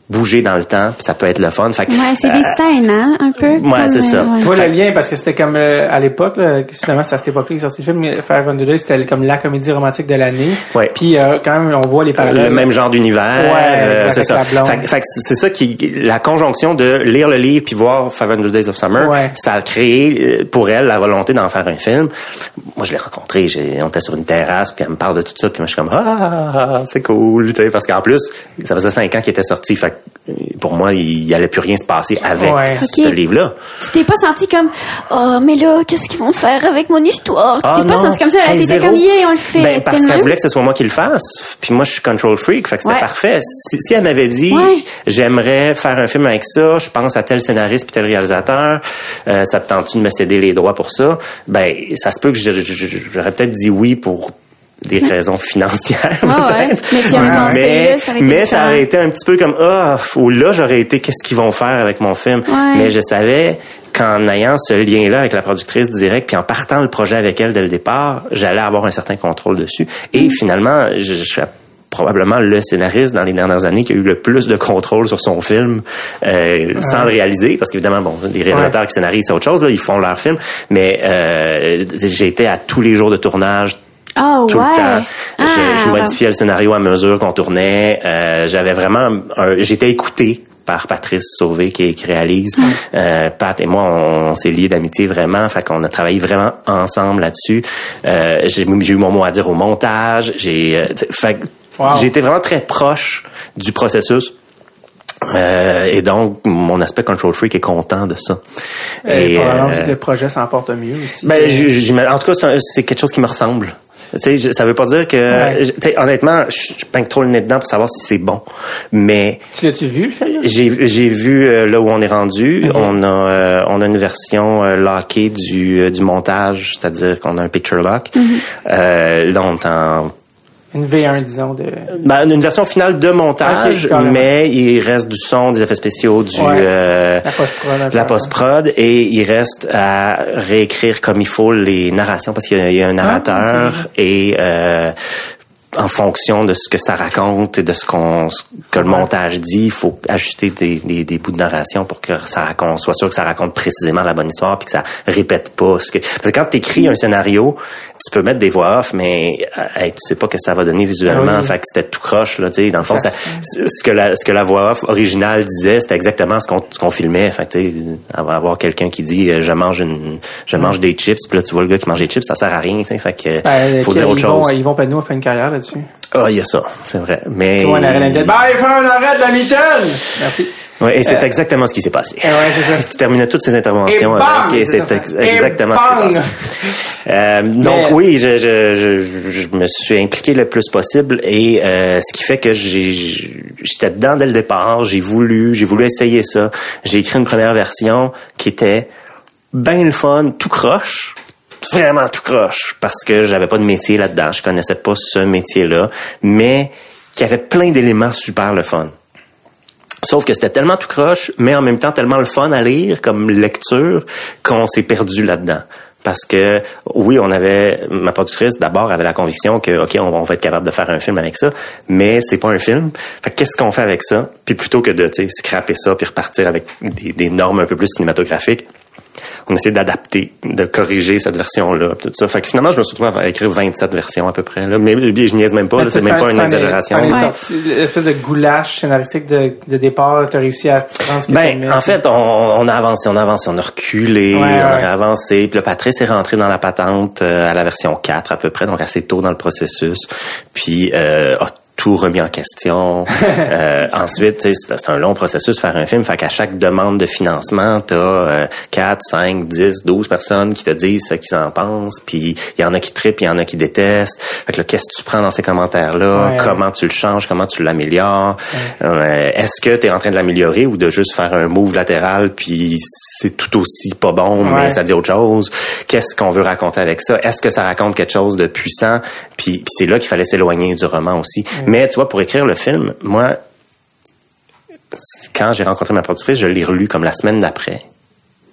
bouger dans le temps, puis ça peut être le fun. Fait que, Ouais, c'est des euh, scènes, hein, un peu. Ouais, c'est ça. Tu vois le lien parce que c'était comme euh, à l'époque, finalement c'est à cette époque-là qu'il sorti le film, mais Five Hundred Days, c'était comme la comédie romantique de l'année. Ouais. Puis euh, quand même, on voit les parallèles. le même genre d'univers, Ouais, euh, c'est ça. Fait, que- fait que c'est ça qui la conjonction de lire le livre puis voir 500 Days of Summer, Ouais. ça a créé euh, pour elle la volonté d'en faire un film. Moi je l'ai rencontré, j'ai on était sur une terrasse puis elle me parle de tout ça puis moi je suis comme ah c'est cool, tu sais parce qu'en plus ça faisait cinq ans qu'il était sorti, fait que, pour moi il, y allait plus rien se passer avec Ouais. ce livre-là. Tu t'es pas senti comme, oh, mais là, qu'est-ce qu'ils vont faire avec mon histoire? Tu Ah, t'es pas non. senti comme ça, Hey, t'étais comme, yeah, on le fait. Ben, parce qu'elle voulait que ce soit moi qui le fasse. Puis moi, je suis control freak. Fait que c'était Ouais. parfait. Si, si elle m'avait dit, Ouais. j'aimerais faire un film avec ça, je pense à tel scénariste puis tel réalisateur, euh, ça te tente-tu de me céder les droits pour ça? Ben, ça se peut que j'aurais peut-être dit oui pour des raisons financières, Ouais, ouais. peut-être. Mais là, ça aurait été mais ça différent. aurait été un petit peu comme, ah, ou là, j'aurais été, qu'est-ce qu'ils vont faire avec mon film? Ouais. Mais je savais qu'en ayant ce lien-là avec la productrice direct, puis en partant le projet avec elle dès le départ, j'allais avoir un certain contrôle dessus. Et finalement, je, je suis probablement le scénariste dans les dernières années qui a eu le plus de contrôle sur son film euh, sans le réaliser, parce qu'évidemment, bon, les réalisateurs qui scénarisent, c'est autre chose, là, ils font leur film, mais euh, j'étais à tous les jours de tournage, Oh, tout ouais. le temps. Ah, je, je modifiais le scénario à mesure qu'on tournait. Euh, J'avais vraiment, un- j'étais écouté par Patrice Sauvé qui, qui réalise. Euh, Pat et moi, on, s'est liés d'amitié vraiment. Fait qu'on a travaillé vraiment ensemble là-dessus. Euh, j'ai j'ai eu mon mot à dire au montage. J'ai, euh, fait que Wow. j'ai été vraiment très proche du processus. Euh, et donc, mon aspect control freak est content de ça. Et, probablement euh, que le projet s'en porte mieux aussi. ben, j- en tout cas, c'est un- c'est quelque chose qui me ressemble. Tu sais, ça veut pas dire que, Ouais. tu sais, honnêtement, je pingue trop le nez dedans pour savoir si c'est bon. Mais tu l'as-tu vu, le j'ai j'ai vu euh, là où on est rendu. On a euh, on a une version euh, lockée du euh, du montage, c'est-à-dire qu'on a un picture lock. Euh, là, on est en Une V1, disons, de... ben, une version finale de montage, carrément. mais il reste du son, des effets spéciaux, du Ouais. euh, La post-prod. et il reste à réécrire comme il faut les narrations parce qu'il y a, il y a un narrateur Ah, et euh, en fonction de ce que ça raconte et de ce qu'on que le montage dit, il faut ajuster des, des, des, bouts de narration pour que ça raconte, soit sûr que ça raconte précisément la bonne histoire puis que ça répète pas ce que parce que quand tu écris un scénario, tu peux mettre des voix off mais euh, tu sais pas que ça va donner visuellement, ah fait que c'était tout croche là, tu sais, dans le fond ça, ce que la ce que la voix off originale disait, c'était exactement ce qu'on ce qu'on filmait, fait tu sais avoir quelqu'un qui dit euh, je mange une je mange des chips, puis là tu vois le gars qui mange des chips, ça sert à rien, tu sais, fait que ben, faut dire autre chose. ils vont pas nous faire une carrière là-dessus. Ah, il y a ça, c'est vrai. Mais. Tu vois, un arrêt de bah, il fait un arrêt de la mitaine! Merci. Oui, et c'est euh, exactement ce qui s'est passé. Ouais, c'est ça. Tu terminais toutes ces interventions et bang, avec, et c'est exactement ce qui s'est passé. Euh, donc oui, je, je, je, je, me suis impliqué le plus possible et euh, ce qui fait que j'étais dedans dès le départ. J'ai voulu, j'ai voulu essayer ça. J'ai écrit une première version qui était bien le fun, tout croche, vraiment tout croche parce que j'avais pas de métier là-dedans, je connaissais pas ce métier-là, mais qui avait plein d'éléments super le fun. Sauf que c'était tellement tout croche, mais en même temps tellement le fun à lire comme lecture qu'on s'est perdu là-dedans. Parce que oui, on avait ma productrice d'abord avait la conviction que ok, on, va être capable de faire un film avec ça, mais c'est pas un film. Fait qu'est-ce qu'on fait avec ça? Puis plutôt que de scraper ça puis repartir avec des, des normes un peu plus cinématographiques, on essaie d'adapter, de corriger cette version-là, tout ça. Fait que finalement, je me suis retrouvé à écrire 27 versions à peu près. Là. Mais je niaise même pas, c'est même pas une exagération. L'espèce de goulash scénaristique de, de départ, tu as réussi à prendre ce que Ben, en fait, on, on, a avancé, on a avancé, on a reculé, on a avancé. Puis le Patrice est rentré dans la patente euh, à la version 4 à peu près, donc assez tôt dans le processus. Puis euh, tout remis en question. euh, ensuite, c'est un long processus faire un film. Fait qu'à chaque demande de financement, t'as euh, 4, 5, 10, 12 personnes qui te disent ce qu'ils en pensent. Puis il y en a qui trippent, il y en a qui détestent. Fait que qu'est-ce que tu prends dans ces commentaires-là? comment tu le changes? Comment tu l'améliores? Euh, est-ce que tu es en train de l'améliorer ou de juste faire un move latéral puis c'est tout aussi pas bon, mais ça dit autre chose? Qu'est-ce qu'on veut raconter avec ça? Est-ce que ça raconte quelque chose de puissant? Puis, c'est là qu'il fallait s'éloigner du roman aussi. Mais tu vois, pour écrire le film, moi, quand j'ai rencontré ma productrice, je l'ai relu comme la semaine d'après.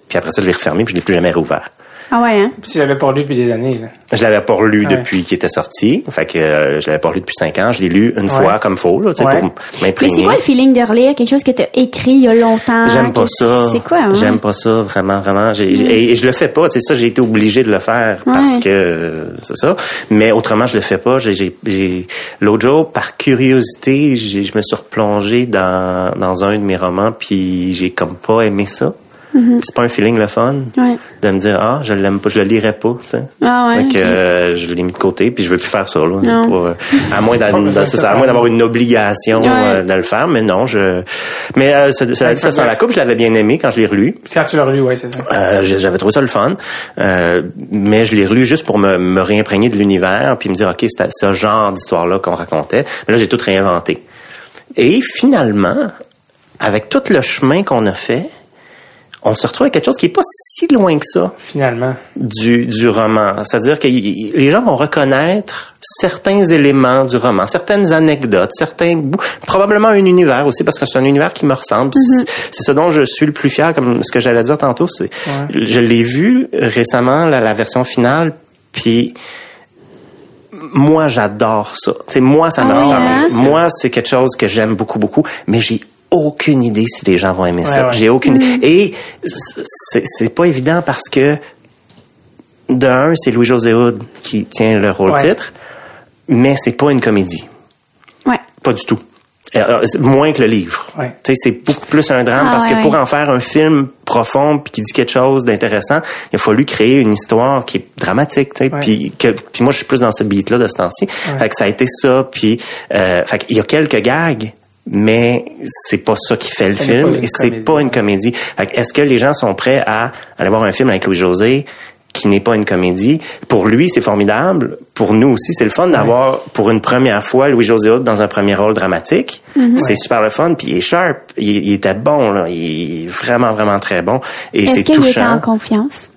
Puis après ça, je l'ai refermé, puis je l'ai plus jamais rouvert. Ah ouais, hein? Puis tu l'avais pas lu depuis des années, là. Je l'avais pas lu depuis qu'il était sorti. Fait que euh, je l'avais pas lu depuis cinq ans. Je l'ai lu une fois comme faux, là, tu sais, pour m'imprégner. Mais c'est quoi le feeling de relire quelque chose que tu as écrit il y a longtemps? J'aime pas ça. C'est quoi, hein? J'aime pas ça, vraiment, vraiment. Et, je le fais pas. Tu sais, ça, j'ai été obligé de le faire parce que c'est ça. Mais autrement, je le fais pas. J'ai, l'autre jour, par curiosité, je me suis replongé dans, dans un de mes romans, puis j'ai comme pas aimé ça. Mm-hmm. C'est pas un feeling le fun de me dire ah je l'aime pas, je le lirai pas. Tu sais. Ah ouais. que euh, je l'ai mis de côté puis je veux plus faire ça là. Euh, à moins d'avoir une obligation euh, de le faire, mais non je. Mais ça, ça, ça sans la coupe, je l'avais bien aimé quand je l'ai relu. Quand tu l'as relu, ouais c'est ça. J'avais trouvé ça le fun, mais je l'ai relu juste pour me, me réimprégner de l'univers puis me dire ok c'était ce genre d'histoire là qu'on racontait. Mais là j'ai tout réinventé. Et finalement, avec tout le chemin qu'on a fait, on se retrouve avec quelque chose qui est pas si loin que ça. Finalement. Du, du roman. C'est-à-dire que les gens vont reconnaître certains éléments du roman, certaines anecdotes, certains probablement un univers aussi, parce que c'est un univers qui me ressemble. Mm-hmm. C'est ce dont je suis le plus fier, comme ce que j'allais dire tantôt. C'est, je l'ai vu récemment, la, la version finale, puis moi j'adore ça. C'est moi ça me ah ressemble. Hein? Moi c'est quelque chose que j'aime beaucoup beaucoup, mais j'ai aucune idée si les gens vont aimer ça. J'ai aucune. Mm. Et c'est pas évident parce que d'un, c'est Louis José Hood qui tient le rôle titre, mais c'est pas une comédie. Ouais. Pas du tout. Moins que le livre. Ouais. C'est beaucoup plus un drame ah, parce que pour en faire un film profond puis qui dit quelque chose d'intéressant, il a fallu créer une histoire qui est dramatique. Puis que puis moi je suis plus dans ce beat là de ce temps-ci. Fait que ça a été ça. Puis euh, fait il y a quelques gags mais c'est pas ça qui fait le film et c'est pas une comédie. Est-ce que les gens sont prêts à aller voir un film avec Louis José qui n'est pas une comédie? Pour lui, c'est formidable. Pour nous aussi, c'est le fun d'avoir pour une première fois Louis José Hood dans un premier rôle dramatique. Mm-hmm. C'est super le fun. Puis il est sharp, il, était bon là, il est vraiment vraiment très bon et c'est touchant. Est-ce qu'il était en confiance?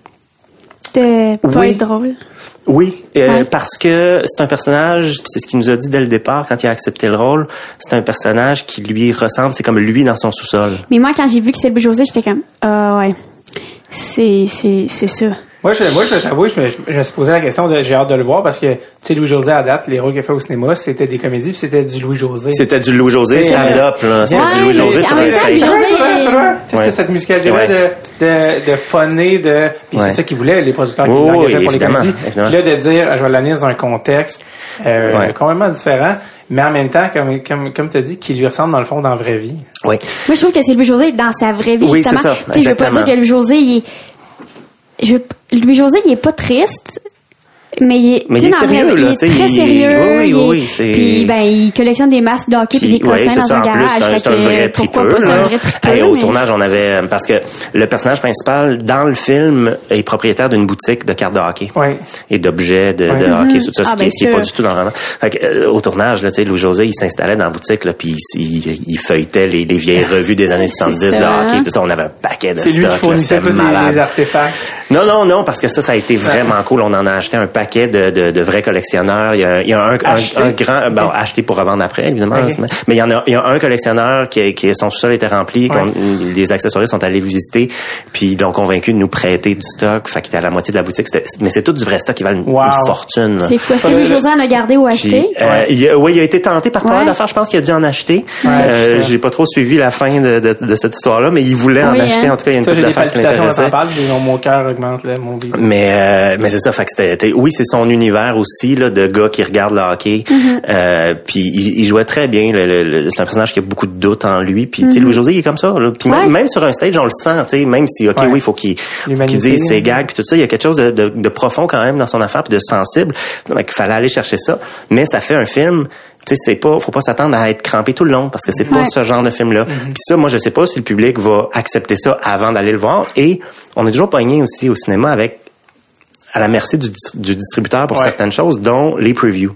De pas être drôle oui, euh, parce que c'est un personnage, c'est ce qu'il nous a dit dès le départ quand il a accepté le rôle, c'est un personnage qui lui ressemble, c'est comme lui dans son sous-sol. Mais moi, quand j'ai vu que c'est José, j'étais comme, ah ouais, c'est c'est c'est ça. Moi, je, moi, je t'avoue, je me, je me suis posé la question de, j'ai hâte de le voir parce que, tu sais, Louis-José à date, les rôles qu'il a fait au cinéma, c'était des comédies puis c'était du Louis-José. C'était du Louis-José C'est, stand-up, là. C'était Ouais, du Louis-José sur un stage. Louis-José, Tu vois, tu vois, tu sais, Ouais. c'était cette musicalité Ouais. de, de, de funner, de, puis Ouais. c'est ça qu'ils voulaient, les producteurs qui Oui, oui, l'engageaient pour les comédies. Puis là, de dire, je vais l'amener dans un contexte, euh, Ouais. complètement différent, mais en même temps, comme, comme, comme tu as dit, qui lui ressemble dans le fond dans la vraie vie. Oui. Moi, je trouve que c'est Louis-José dans sa vraie vie, Oui, justement. c'est ça, Tu sais, je veux pas dire que Louis-José, il est... Je veux- Louis-José, il est pas triste, mais il est, Mais il est sérieux, là, il est très il- sérieux. oui, oui, est- oui, Puis, ben, il collectionne des masques d'hockey puis des cossins c'est dans plus, garage. c'est un- vrai pourquoi tripeux, pas, c'est un là. vrai tripeux. Hey, au mais- tournage, on avait, parce que le personnage principal, dans le film, est propriétaire d'une boutique de cartes de hockey. Et d'objets de, hockey, tout ça, Ah, ce qui, bien est- ce qui est sûr. pas du tout dans le roman. Fait que, euh, au tournage, là, tu sais, Louis-José, il s'installait dans la boutique, là, puis il, il, il feuilletait les, les vieilles revues des années 70 ça. de hockey, tout ça. On avait un paquet de C'est lui qui fournissait tous les artefacts. Non, non, non, parce que ça, ça a été vraiment cool. On en a acheté un paquet de, de, de vrais collectionneurs. Il y a, il y a un, un, grand, bon, acheté pour revendre après, évidemment. Ok. Mais il y en a, il y a un collectionneur qui, qui son sous-sol était rempli, qu'on- les accessoires sont allés visiter, puis ils l'ont convaincu de nous prêter du stock. Fait qu'il était à la moitié de la boutique. C'était- Mais c'est tout du vrai stock qui valent une, Wow. une fortune. C'est fou. Est-ce que Louis-José en a gardé ou Puis, acheté? euh, Ouais. il a, oui, il a été tenté par pas mal Ouais. d'affaires. Je pense qu'il a dû en acheter. Ouais, Euh. J'ai pas trop suivi la fin de, de, de cette histoire-là, mais il voulait Oui, en acheter. hein. En tout cas, il y a une j'ai des d'affaires qui palpitations augmente, là, mon. Mais euh, mais c'est ça, fait que c'était oui c'est son univers aussi là de gars qui regardent le hockey. Euh, puis il, il jouait très bien. Le, le- le- c'est un personnage qui a beaucoup de doutes en lui. Puis tu sais Louis José il est comme ça. Là. Puis Ouais. même, même sur un stage on le sent. tu sais Même si ok Ouais. oui il faut qu'il qu'il dise ses là. gags puis tout ça. Il y a quelque chose de, de, de profond quand même dans son affaire puis de sensible. Donc il fallait aller chercher ça. Mais ça fait un film. Tu sais, c'est pas, faut pas s'attendre à être crampé tout le long parce que c'est pas ce genre de film-là. Puis ça, moi, je sais pas si le public va accepter ça avant d'aller le voir. Et on est toujours pogné aussi au cinéma avec à la merci du, dis- du distributeur pour Ouais. certaines choses, dont les previews.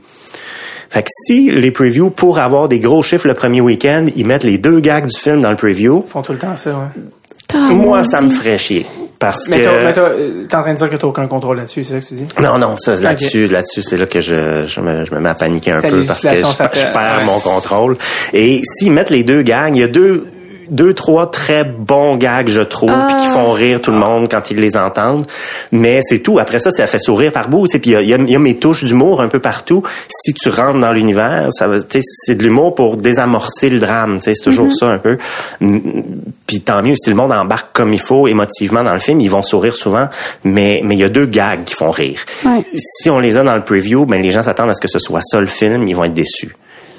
Fait que si les previews, pour avoir des gros chiffres le premier week-end, ils mettent les deux gags du film dans le preview, Ils font tout le temps ça, ouais. Moi, ça me ferait chier. Parce Mais mais que... toi, euh, t'es en train de dire que t'as aucun contrôle là-dessus, c'est ça que tu dis? Non, non, ça, là-dessus, là-dessus, c'est là que je, je, me, je me mets à paniquer un peu parce que je, perds ouais. mon contrôle. Et s'ils mettent les deux gags, il y a deux, deux, trois très bons gags, je trouve, puis qui font rire tout le monde quand ils les entendent. Mais c'est tout. Après ça, ça fait sourire par bout. Puis il y a, y a- y a mes touches d'humour un peu partout. Si tu rentres dans l'univers, ça c'est de l'humour pour désamorcer le drame. C'est toujours ça un peu. Mm, Puis tant mieux si le monde embarque comme il faut émotivement dans le film, ils vont sourire souvent. Mais mais il y a deux gags qui font rire. Ouais. Si on les a dans le preview, ben les gens s'attendent à ce que ce soit ça le film, ils vont être déçus.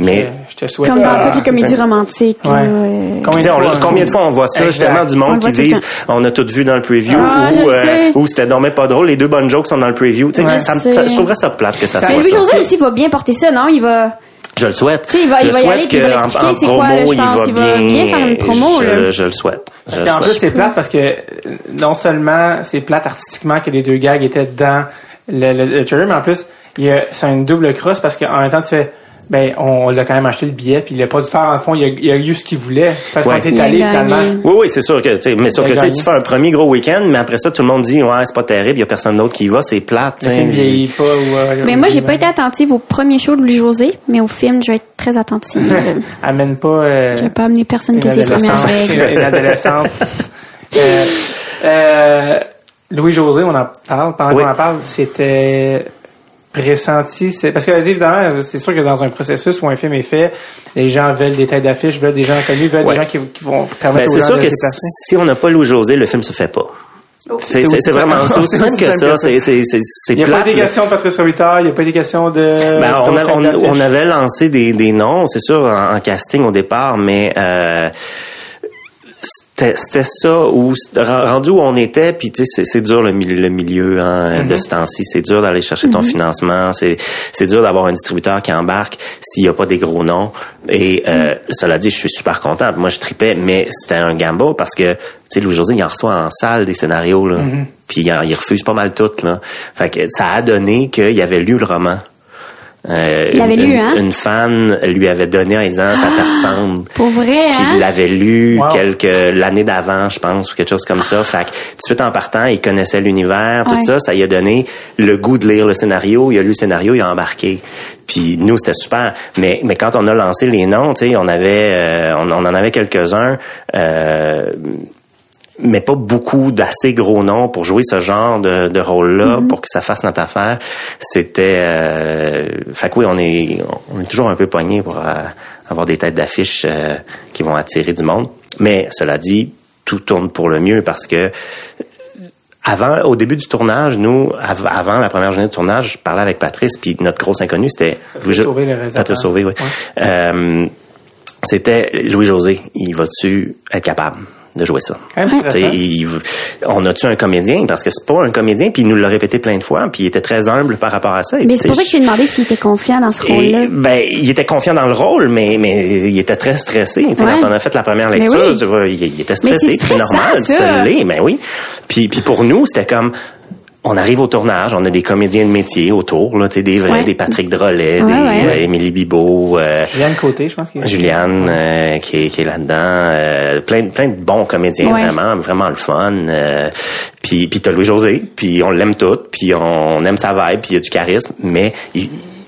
Mais Euh, Je te souhaite. Comme dans euh, toutes les comédies romantiques. Ouais. là, ouais. Combien de on- fois, combien de fois on voit ça Exact. justement du On monde qui disent on a tout vu dans le preview Ah, ou euh, ou c'était dormait pas drôle les deux bonnes jokes sont dans le preview Ouais. ça, me- C'est- ça- je trouverais ça plate que ça Mais soit Mais ça Louis-José aussi va bien porter ça, non? Il va... je le souhaite il va- je il va y aller, puis il va l'expliquer c'est quoi, là, promo, je pense. Il va bien faire une promo, je, là. je le souhaite je Parce qu'en plus, c'est plate parce que non seulement c'est plate artistiquement que les deux gags étaient dans le, le, le trailer, mais en plus, c'est une double crosse parce qu'en même temps, tu fais, ben, on l'a quand même acheté le billet, puis le producteur, en fond, il a, il a eu ce qu'il voulait. Parce qu'on était allé, finalement. oui, oui, c'est sûr que, tu sais, mais sauf que tu sais, gagné. tu fais un premier gros week-end, mais après ça, tout le monde dit, ouais, c'est pas terrible, il y a personne d'autre qui y va, c'est plate. Le tu sais. film vieillit pas ou, euh, Mais moi, j'ai pas été attentive au premier show de Louis-José, mais au film, je vais être très attentive. Amène pas, euh, je vais pas amener personne qui sait règles. Une adolescente. Euh, euh, Louis-José, on en parle. Pendant Oui. qu'on en parle, c'était pressenti. C'est, parce que, évidemment, c'est sûr que dans un processus où un film est fait, les gens veulent des têtes d'affiche, veulent des gens connus, veulent Ouais. des gens qui, qui vont Ben, permettre aux c'est gens sûr de que se déplacer. si on n'a pas Louis José, le film se fait pas. C'est C'est c'est- aussi c'est vraiment simple. ça, aussi C'est simple que ça. C'est c'est- c'est- c'est Il n'y a pas question de Patrice Robitaille, il n'y a pas question de... Ben, on, a- on avait lancé des, des noms, c'est sûr, en, en casting au départ, mais euh, c'était c'était ça où rendu où on était puis tu sais c'est- dur le milieu, le milieu hein, de ce temps-ci. C'est dur d'aller chercher ton financement c'est c'est dur d'avoir un distributeur qui embarque s'il y a pas des gros noms. Et euh, cela dit je suis super content moi je tripais mais c'était un gamble parce que tu sais Louis José il en reçoit en salle des scénarios là. Puis il refuse pas mal toutes là. Fait que ça a donné qu'il avait lu le roman euh, Il l'avait une, lu, hein? Une fan lui avait donné en disant ça te ressemble. Pour vrai, Puis hein? il l'avait lu Wow. quelques l'année d'avant, je pense, ou quelque chose comme ça. Fait que tout de suite en partant, il connaissait l'univers, tout Ouais. ça, ça lui a donné le goût de lire le scénario. Il a lu le scénario, il a embarqué. Puis nous, c'était super. Mais mais quand on a lancé les noms, tu sais, on avait, euh, on, on en avait quelques uns. Euh, mais pas beaucoup d'assez gros noms pour jouer ce genre de, de rôle-là, mm-hmm. pour que ça fasse notre affaire. C'était, euh, fait que oui, on est, on est toujours un peu poigné pour euh, avoir des têtes d'affiche euh, qui vont attirer du monde. Mais cela dit, tout tourne pour le mieux parce que avant, au début du tournage, nous, avant la première journée de tournage, je parlais avec Patrice, puis notre grosse inconnue, c'était Louis Sauvé, Patrice Sauvé, oui. Euh, c'était Louis José. Il va-tu être capable? De jouer ça. on a-tu un comédien? Parce que c'est pas un comédien puis il nous l'a répété plein de fois puis il était très humble par rapport à ça. Mais c'est pour ça que je lui ai demandé s'il était confiant dans ce rôle-là. Ben il était confiant dans le rôle mais mais il était très stressé. Quand on a fait la première lecture, tu vois, il, était stressé, c'est normal, ça l'est, mais oui. Puis puis pour nous c'était comme on arrive au tournage, on a des comédiens de métier autour, là, des vrais, des Patrick Drolet, des euh, Émilie Bibot, euh, Juliane Côté, je pense qu'il Juliane euh, qui est, qui est là-dedans, euh, plein plein de bons comédiens vraiment, vraiment le fun. puis puis t'as Louis José, puis on l'aime tout, puis on aime sa vibe, puis il y a du charisme, mais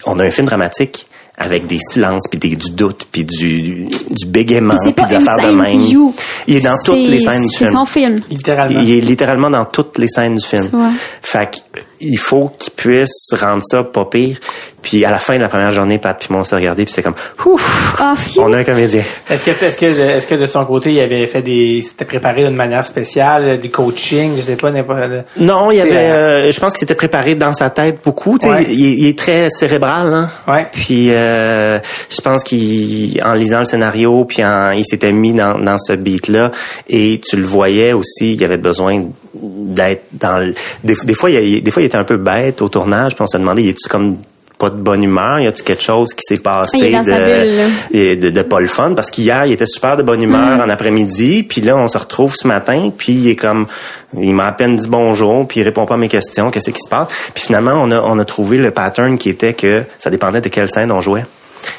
on a un film dramatique avec des silences puis des, du doute puis du, du bégaiement puis des affaires de même. Il est dans toutes les scènes du film. C'est son film. Littéralement. Il est littéralement dans toutes les scènes du film. Fait il faut qu'il puisse rendre ça pas pire. Puis à la fin de la première journée, Pat puis moi on s'est regardé puis c'est comme ouf, ah, on a un comédien. Est-ce que est-ce que est-ce que de son côté il avait fait des s'était préparé d'une manière spéciale, du coaching, je sais pas n'importe Non, il y avait euh, je pense qu'il s'était préparé dans sa tête beaucoup, il, est très cérébral hein. Ouais. Puis euh, je pense qu'il en lisant le scénario puis il s'était mis dans dans ce beat là et tu le voyais aussi, il avait besoin d'être dans des, des, fois il des fois il était un peu bête au tournage puis on se demandait il est-tu comme pas de bonne humeur y a-tu quelque chose qui s'est passé de, de, de, pas le fun? Parce qu'hier il était super de bonne humeur mm. en après-midi puis là on se retrouve ce matin puis il est comme il m'a à peine dit bonjour puis il répond pas à mes questions qu'est-ce qui se passe? Puis finalement on a on a trouvé le pattern qui était que ça dépendait de quelle scène on jouait.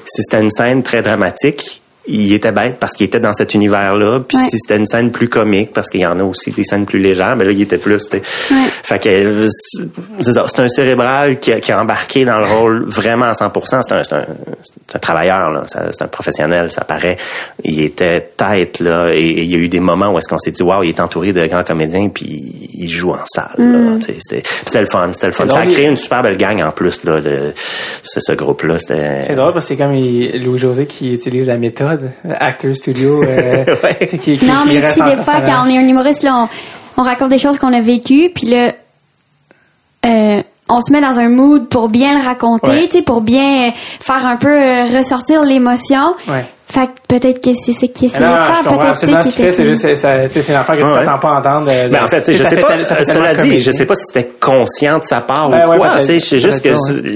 Si c'était une scène très dramatique il était bête parce qu'il était dans cet univers-là. Puis si c'était une scène plus comique, parce qu'il y en a aussi des scènes plus légères, mais là, il était plus... Ouais. Fait que c'est ça, c'est un cérébral qui a, qui a, embarqué dans le rôle vraiment à 100%. C'est un, c'est un, un, travailleur, là. C'est un professionnel, ça paraît. Il était tête, là. Et, il y a eu des moments où est-ce qu'on s'est dit, waouh, il est entouré de grands comédiens, puis il joue en salle. Mm. C'était, c'était le fun, c'était le fun. Ça a créé une super belle gang en plus, là. De, c'est ce groupe-là. C'est drôle parce que c'est comme Louis-José qui utilise la méthode Actor Studio. Euh, non, mais tu des fois, quand on est un humoriste, là, on, raconte des choses qu'on a vécues, puis là, euh, on se met dans un mood pour bien le raconter, tu sais, pour bien faire un peu euh, ressortir l'émotion. Ouais. Fait que peut-être que c'est ce qui est faire. Peut-être ce qu'il fait, c'est juste, c'est l'affaire que tu t'attends pas entendre. Mais ben, en fait, je sais pas, cela dit, je sais pas si c'était conscient de sa part ben ou quoi, tu sais, c'est juste que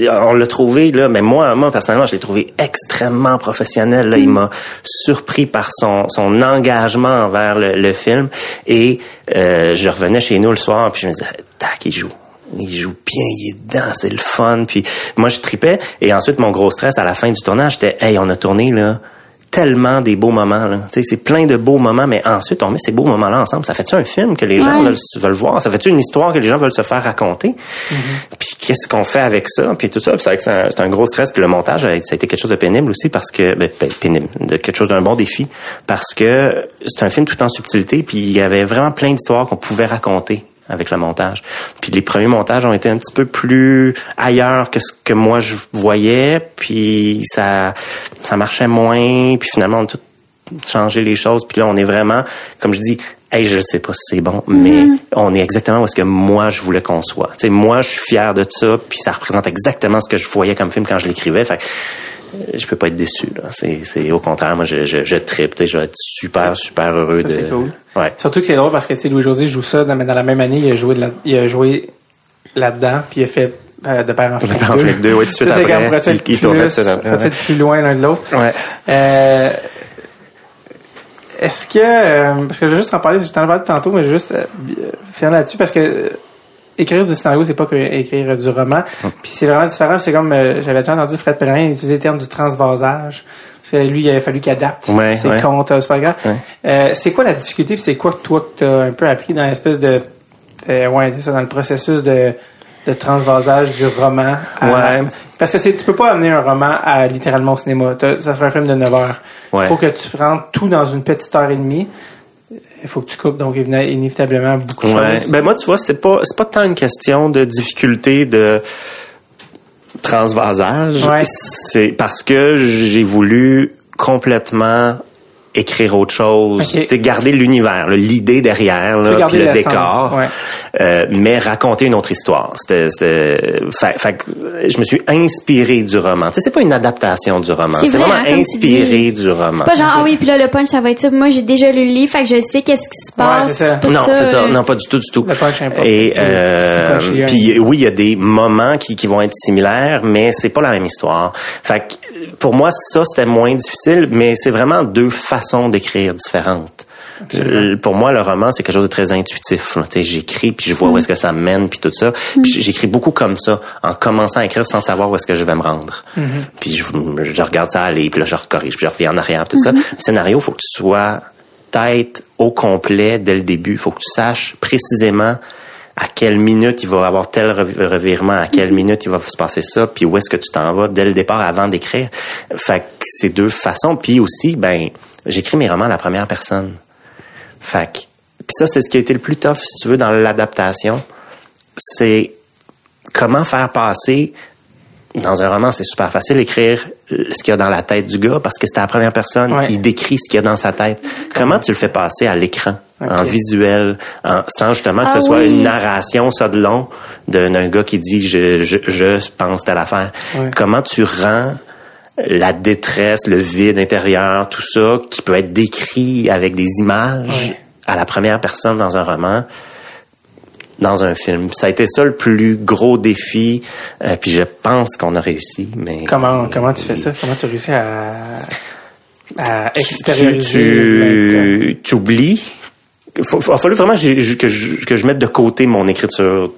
on l'a trouvé, là, mais moi, moi, personnellement, je l'ai trouvé extrêmement professionnel, là, il mm. m'a surpris par son, son engagement envers le, le film et, euh, je revenais chez nous le soir puis je me disais, tac, il joue il joue bien, il est dedans, c'est le fun. Puis moi, je tripais. Et ensuite, mon gros stress à la fin du tournage, c'était, hey, on a tourné là tellement des beaux moments. Là. C'est plein de beaux moments, mais ensuite, on met ces beaux moments-là ensemble. Ça fait-tu un film que les gens veulent, voir? Ça fait-tu une histoire que les gens veulent se faire raconter? Mm-hmm. Puis qu'est-ce qu'on fait avec ça? Puis tout ça, c'est c'est un, gros stress. Puis le montage, ça a été quelque chose de pénible aussi parce que... Ben, pénible, de quelque chose d'un bon défi. Parce que c'est un film tout en subtilité, puis il y avait vraiment plein d'histoires qu'on pouvait raconter avec le montage. Puis les premiers montages ont été un petit peu plus ailleurs que ce que moi je voyais, puis ça ça marchait moins, puis finalement on a tout changé les choses, puis là on est vraiment comme je dis Hey, je sais pas si c'est bon, mais mm-hmm. on est exactement où est-ce que moi je voulais qu'on soit. Sais, moi je suis fier de ça, puis ça représente exactement ce que je voyais comme film quand je l'écrivais. Fait je peux pas être déçu. C'est, c'est au contraire, moi je, je, je tripe, je vais être super, super heureux ça, de. Cool. Ouais. Surtout que c'est drôle parce que Louis José joue ça dans, dans la même année, il a joué là, il a joué là-dedans, puis il a fait euh, de père en flic 2. En flic 2, oui, tout de suite après. Il, il tournait Peut-être plus loin l'un de l'autre. Ouais. Euh, est-ce que, euh, parce que je vais juste en parler, je t'en parlais tantôt, mais je vais juste euh, finir là-dessus parce que écrire du scénario, c'est pas que écrire du roman. Hum. Puis c'est vraiment différent. C'est comme euh, j'avais déjà entendu Fred Pellerin utiliser le terme du transvasage. Parce lui, il avait fallu qu'il adapte ses comptes. C'est pas grave. Euh, c'est quoi la difficulté? Puis c'est quoi que toi que t'as un peu appris dans l'espèce de euh, ouais, ça, dans le processus de, de transvasage du roman. ouais. Parce que c'est, tu peux pas amener un roman à littéralement au cinéma. Ça serait un film de 9 heures. Il faut que tu rentres tout dans une petite heure et demie. Il faut que tu coupes donc inévitablement beaucoup de ouais. choses. Ben moi tu vois c'est pas c'est pas tant une question de difficulté de transvasage, Ouais. c'est parce que j'ai voulu complètement écrire autre chose, tu sais, garder l'univers, l'idée derrière, là, puis le décor, ouais. euh, mais raconter une autre histoire. C'était, c'était- fait, fait que je me suis inspiré du roman. Tu sais, c'est pas une adaptation du roman, C'est c'est vrai, vraiment hein, inspiré du roman. C'est pas genre, ah oui, puis là, le punch, ça va être ça. Moi, j'ai déjà lu le livre, fait que je sais qu'est-ce qui se passe. ça. Non, c'est ça. là. Non, pas du tout, du tout. Le punch. Et euh, puis oui, il y a des moments qui, qui vont être similaires, mais c'est pas la même histoire. Fait que pour moi, ça c'était moins difficile, mais c'est vraiment deux façons d'écrire différentes. Euh, Pour moi, le roman, c'est quelque chose de très intuitif. J'écris, puis je vois où est-ce que ça me mène, puis tout ça. Puis j'écris beaucoup comme ça, en commençant à écrire sans savoir où est-ce que je vais me rendre. Puis je, je regarde ça aller, puis là, je recorrige, puis je reviens en arrière, tout ça. Le scénario, faut que tu sois tête au complet dès le début. faut que tu saches précisément à quelle minute il va avoir tel rev- revirement, à quelle minute il va se passer ça, puis où est-ce que tu t'en vas dès le départ avant d'écrire. Fait que c'est deux façons. Puis aussi, ben, j'écris mes romans à la première personne. Fait que, puis ça, c'est ce qui a été le plus tough, si tu veux, dans l'adaptation. C'est comment faire passer dans un roman, c'est super facile d'écrire ce qu'il y a dans la tête du gars parce que c'est à la première personne. Ouais. Il décrit ce qu'il y a dans sa tête. Comment tu le fais passer à l'écran, en visuel, en- sans justement que Ah ce soit oui. une narration, ça de long, d'un d'un gars qui dit je, je, je pense telle affaire. Ouais. Comment tu rends la détresse, le vide intérieur, tout ça, qui peut être décrit avec des images à la première personne dans un roman, dans un film. Ça a été ça le plus gros défi, euh, puis je pense qu'on a réussi. Mais Comment, comment tu fais ça? Comment tu réussis à, à tu, extérioriser? tu, tu oublies? Il faut, faut- a fallu vraiment que je, que je mette de côté mon écriture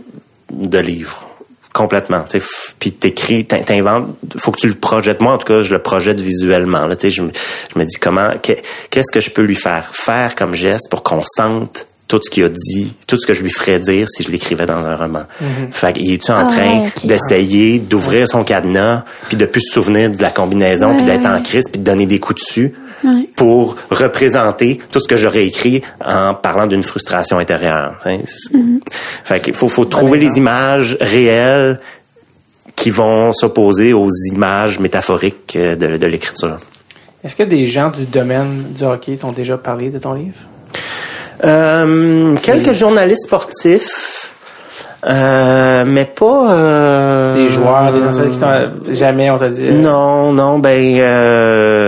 de livre complètement. Tu sais f- puis t'écris t'in- t'inventes faut que tu le projettes. Moi en tout cas je le projette visuellement là. Tu sais je, me- je me dis comment que- qu'est-ce que je peux lui faire? Faire comme geste pour qu'on sente tout ce qu'il a dit tout ce que je lui ferais dire si je l'écrivais dans un roman. Fait qu'il est-tu en Ah train ouais, d'essayer d'ouvrir son cadenas puis de plus se souvenir de la combinaison puis d'être en crise puis de donner des coups dessus? Ouais. pour représenter tout ce que j'aurais écrit en parlant d'une frustration intérieure. Fait qu'il faut, faut trouver les images réelles qui vont s'opposer aux images métaphoriques euh, de, de l'écriture. Est-ce que des gens du domaine du hockey t'ont déjà parlé de ton livre? Euh, quelques journalistes sportifs, euh, mais pas... euh, Des joueurs, des anciens qui t'ont jamais, on t'a dit. Non, non, ben euh,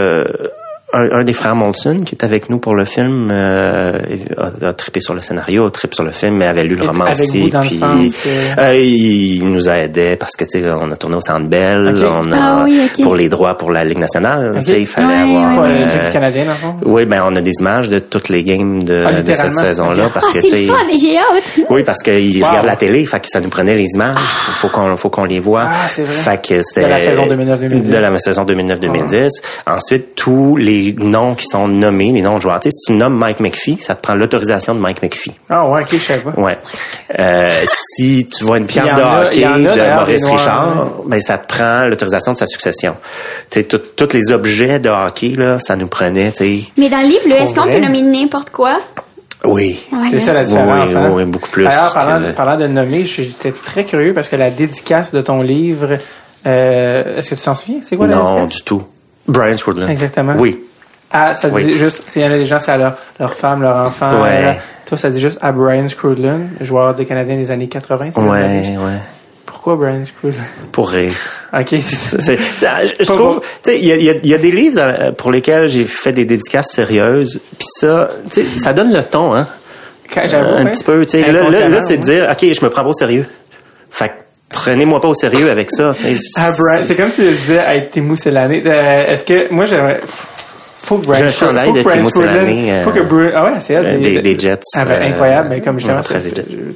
un, un des frères Molson qui est avec nous pour le film euh, a, a trippé sur le scénario, a trippé sur le film, mais avait lu le roman avec aussi. vous, dans le puis sens que- euh, il nous a aidé parce que tu sais, on a tourné au Centre Bell, Ok. on a Ah oui, ok. pour les droits pour la Ligue nationale, tu sais, il fallait Ouais, avoir. Ouais, l'équipe euh, du Canadien, oui, ben on a des images de toutes les games de, Ah, de cette saison-là parce Ah, que c'est tu sais. j'ai hâte. Oui, parce qu'ils Wow. regardent la télé, fait que ça nous prenait les images. Faut qu'on, faut qu'on les voit. Ah, c'est vrai. Fait que c'était De la saison 2009-2010. De la saison 2009-2010. Ensuite, tous les noms qui sont nommés, les noms de joueurs. Tu sais, si tu nommes Mike McPhee, ça te prend l'autorisation de Mike McPhee. Ah ouais, ok, je savais pas. Ouais. Euh, si tu vois une en de a- hockey a, de d'ailleurs, Maurice des Noirs, Richard, ben ça te prend l'autorisation de sa succession. Tu sais, tous les objets de hockey là, ça nous prenait, tu sais. Mais dans le livre, là, est-ce qu'on peut nommer n'importe quoi? Oui. Ouais, C'est ça la différence. oui, hein? oui, beaucoup plus. D'ailleurs, parlant, que- de- parlant de nommer, j'étais très curieux parce que la dédicace de ton livre, euh, est-ce que tu t'en souviens? C'est quoi la Non, dédicace? du tout. Brian Swordland. Exactement. Oui. Ah, ça Oui. dit juste, s'il y en a des gens, c'est à leur, leur femme, leur enfant. Ouais. Toi, ça dit juste à Brian Scrudlin, joueur des Canadiens des années 80. c'est Ouais, ouais. Pourquoi Brian Scrudlin? Pour rire. Ok, c'est ça. C'est- c'est- je, trouve, tu sais, il y a, il y a- il y a des livres dans- pour lesquels j'ai fait des dédicaces sérieuses, puis ça, tu sais, ça donne le ton, hein, Quand- j'avoue, un petit peu, tu sais. Là, là, c'est de dire, ok, je me prends pas au sérieux. Fait que prenez-moi pas au sérieux avec ça. Ah, c'est comme si je disais à Timo Selané. Euh, Est-ce que, moi, j'aimerais, faut que Brian J'ai un que de Brian Timo euh, Faut que Brian, ah ouais, c'est elle. euh, des- des Jets, Ah ben, euh, incroyable, mais comme justement,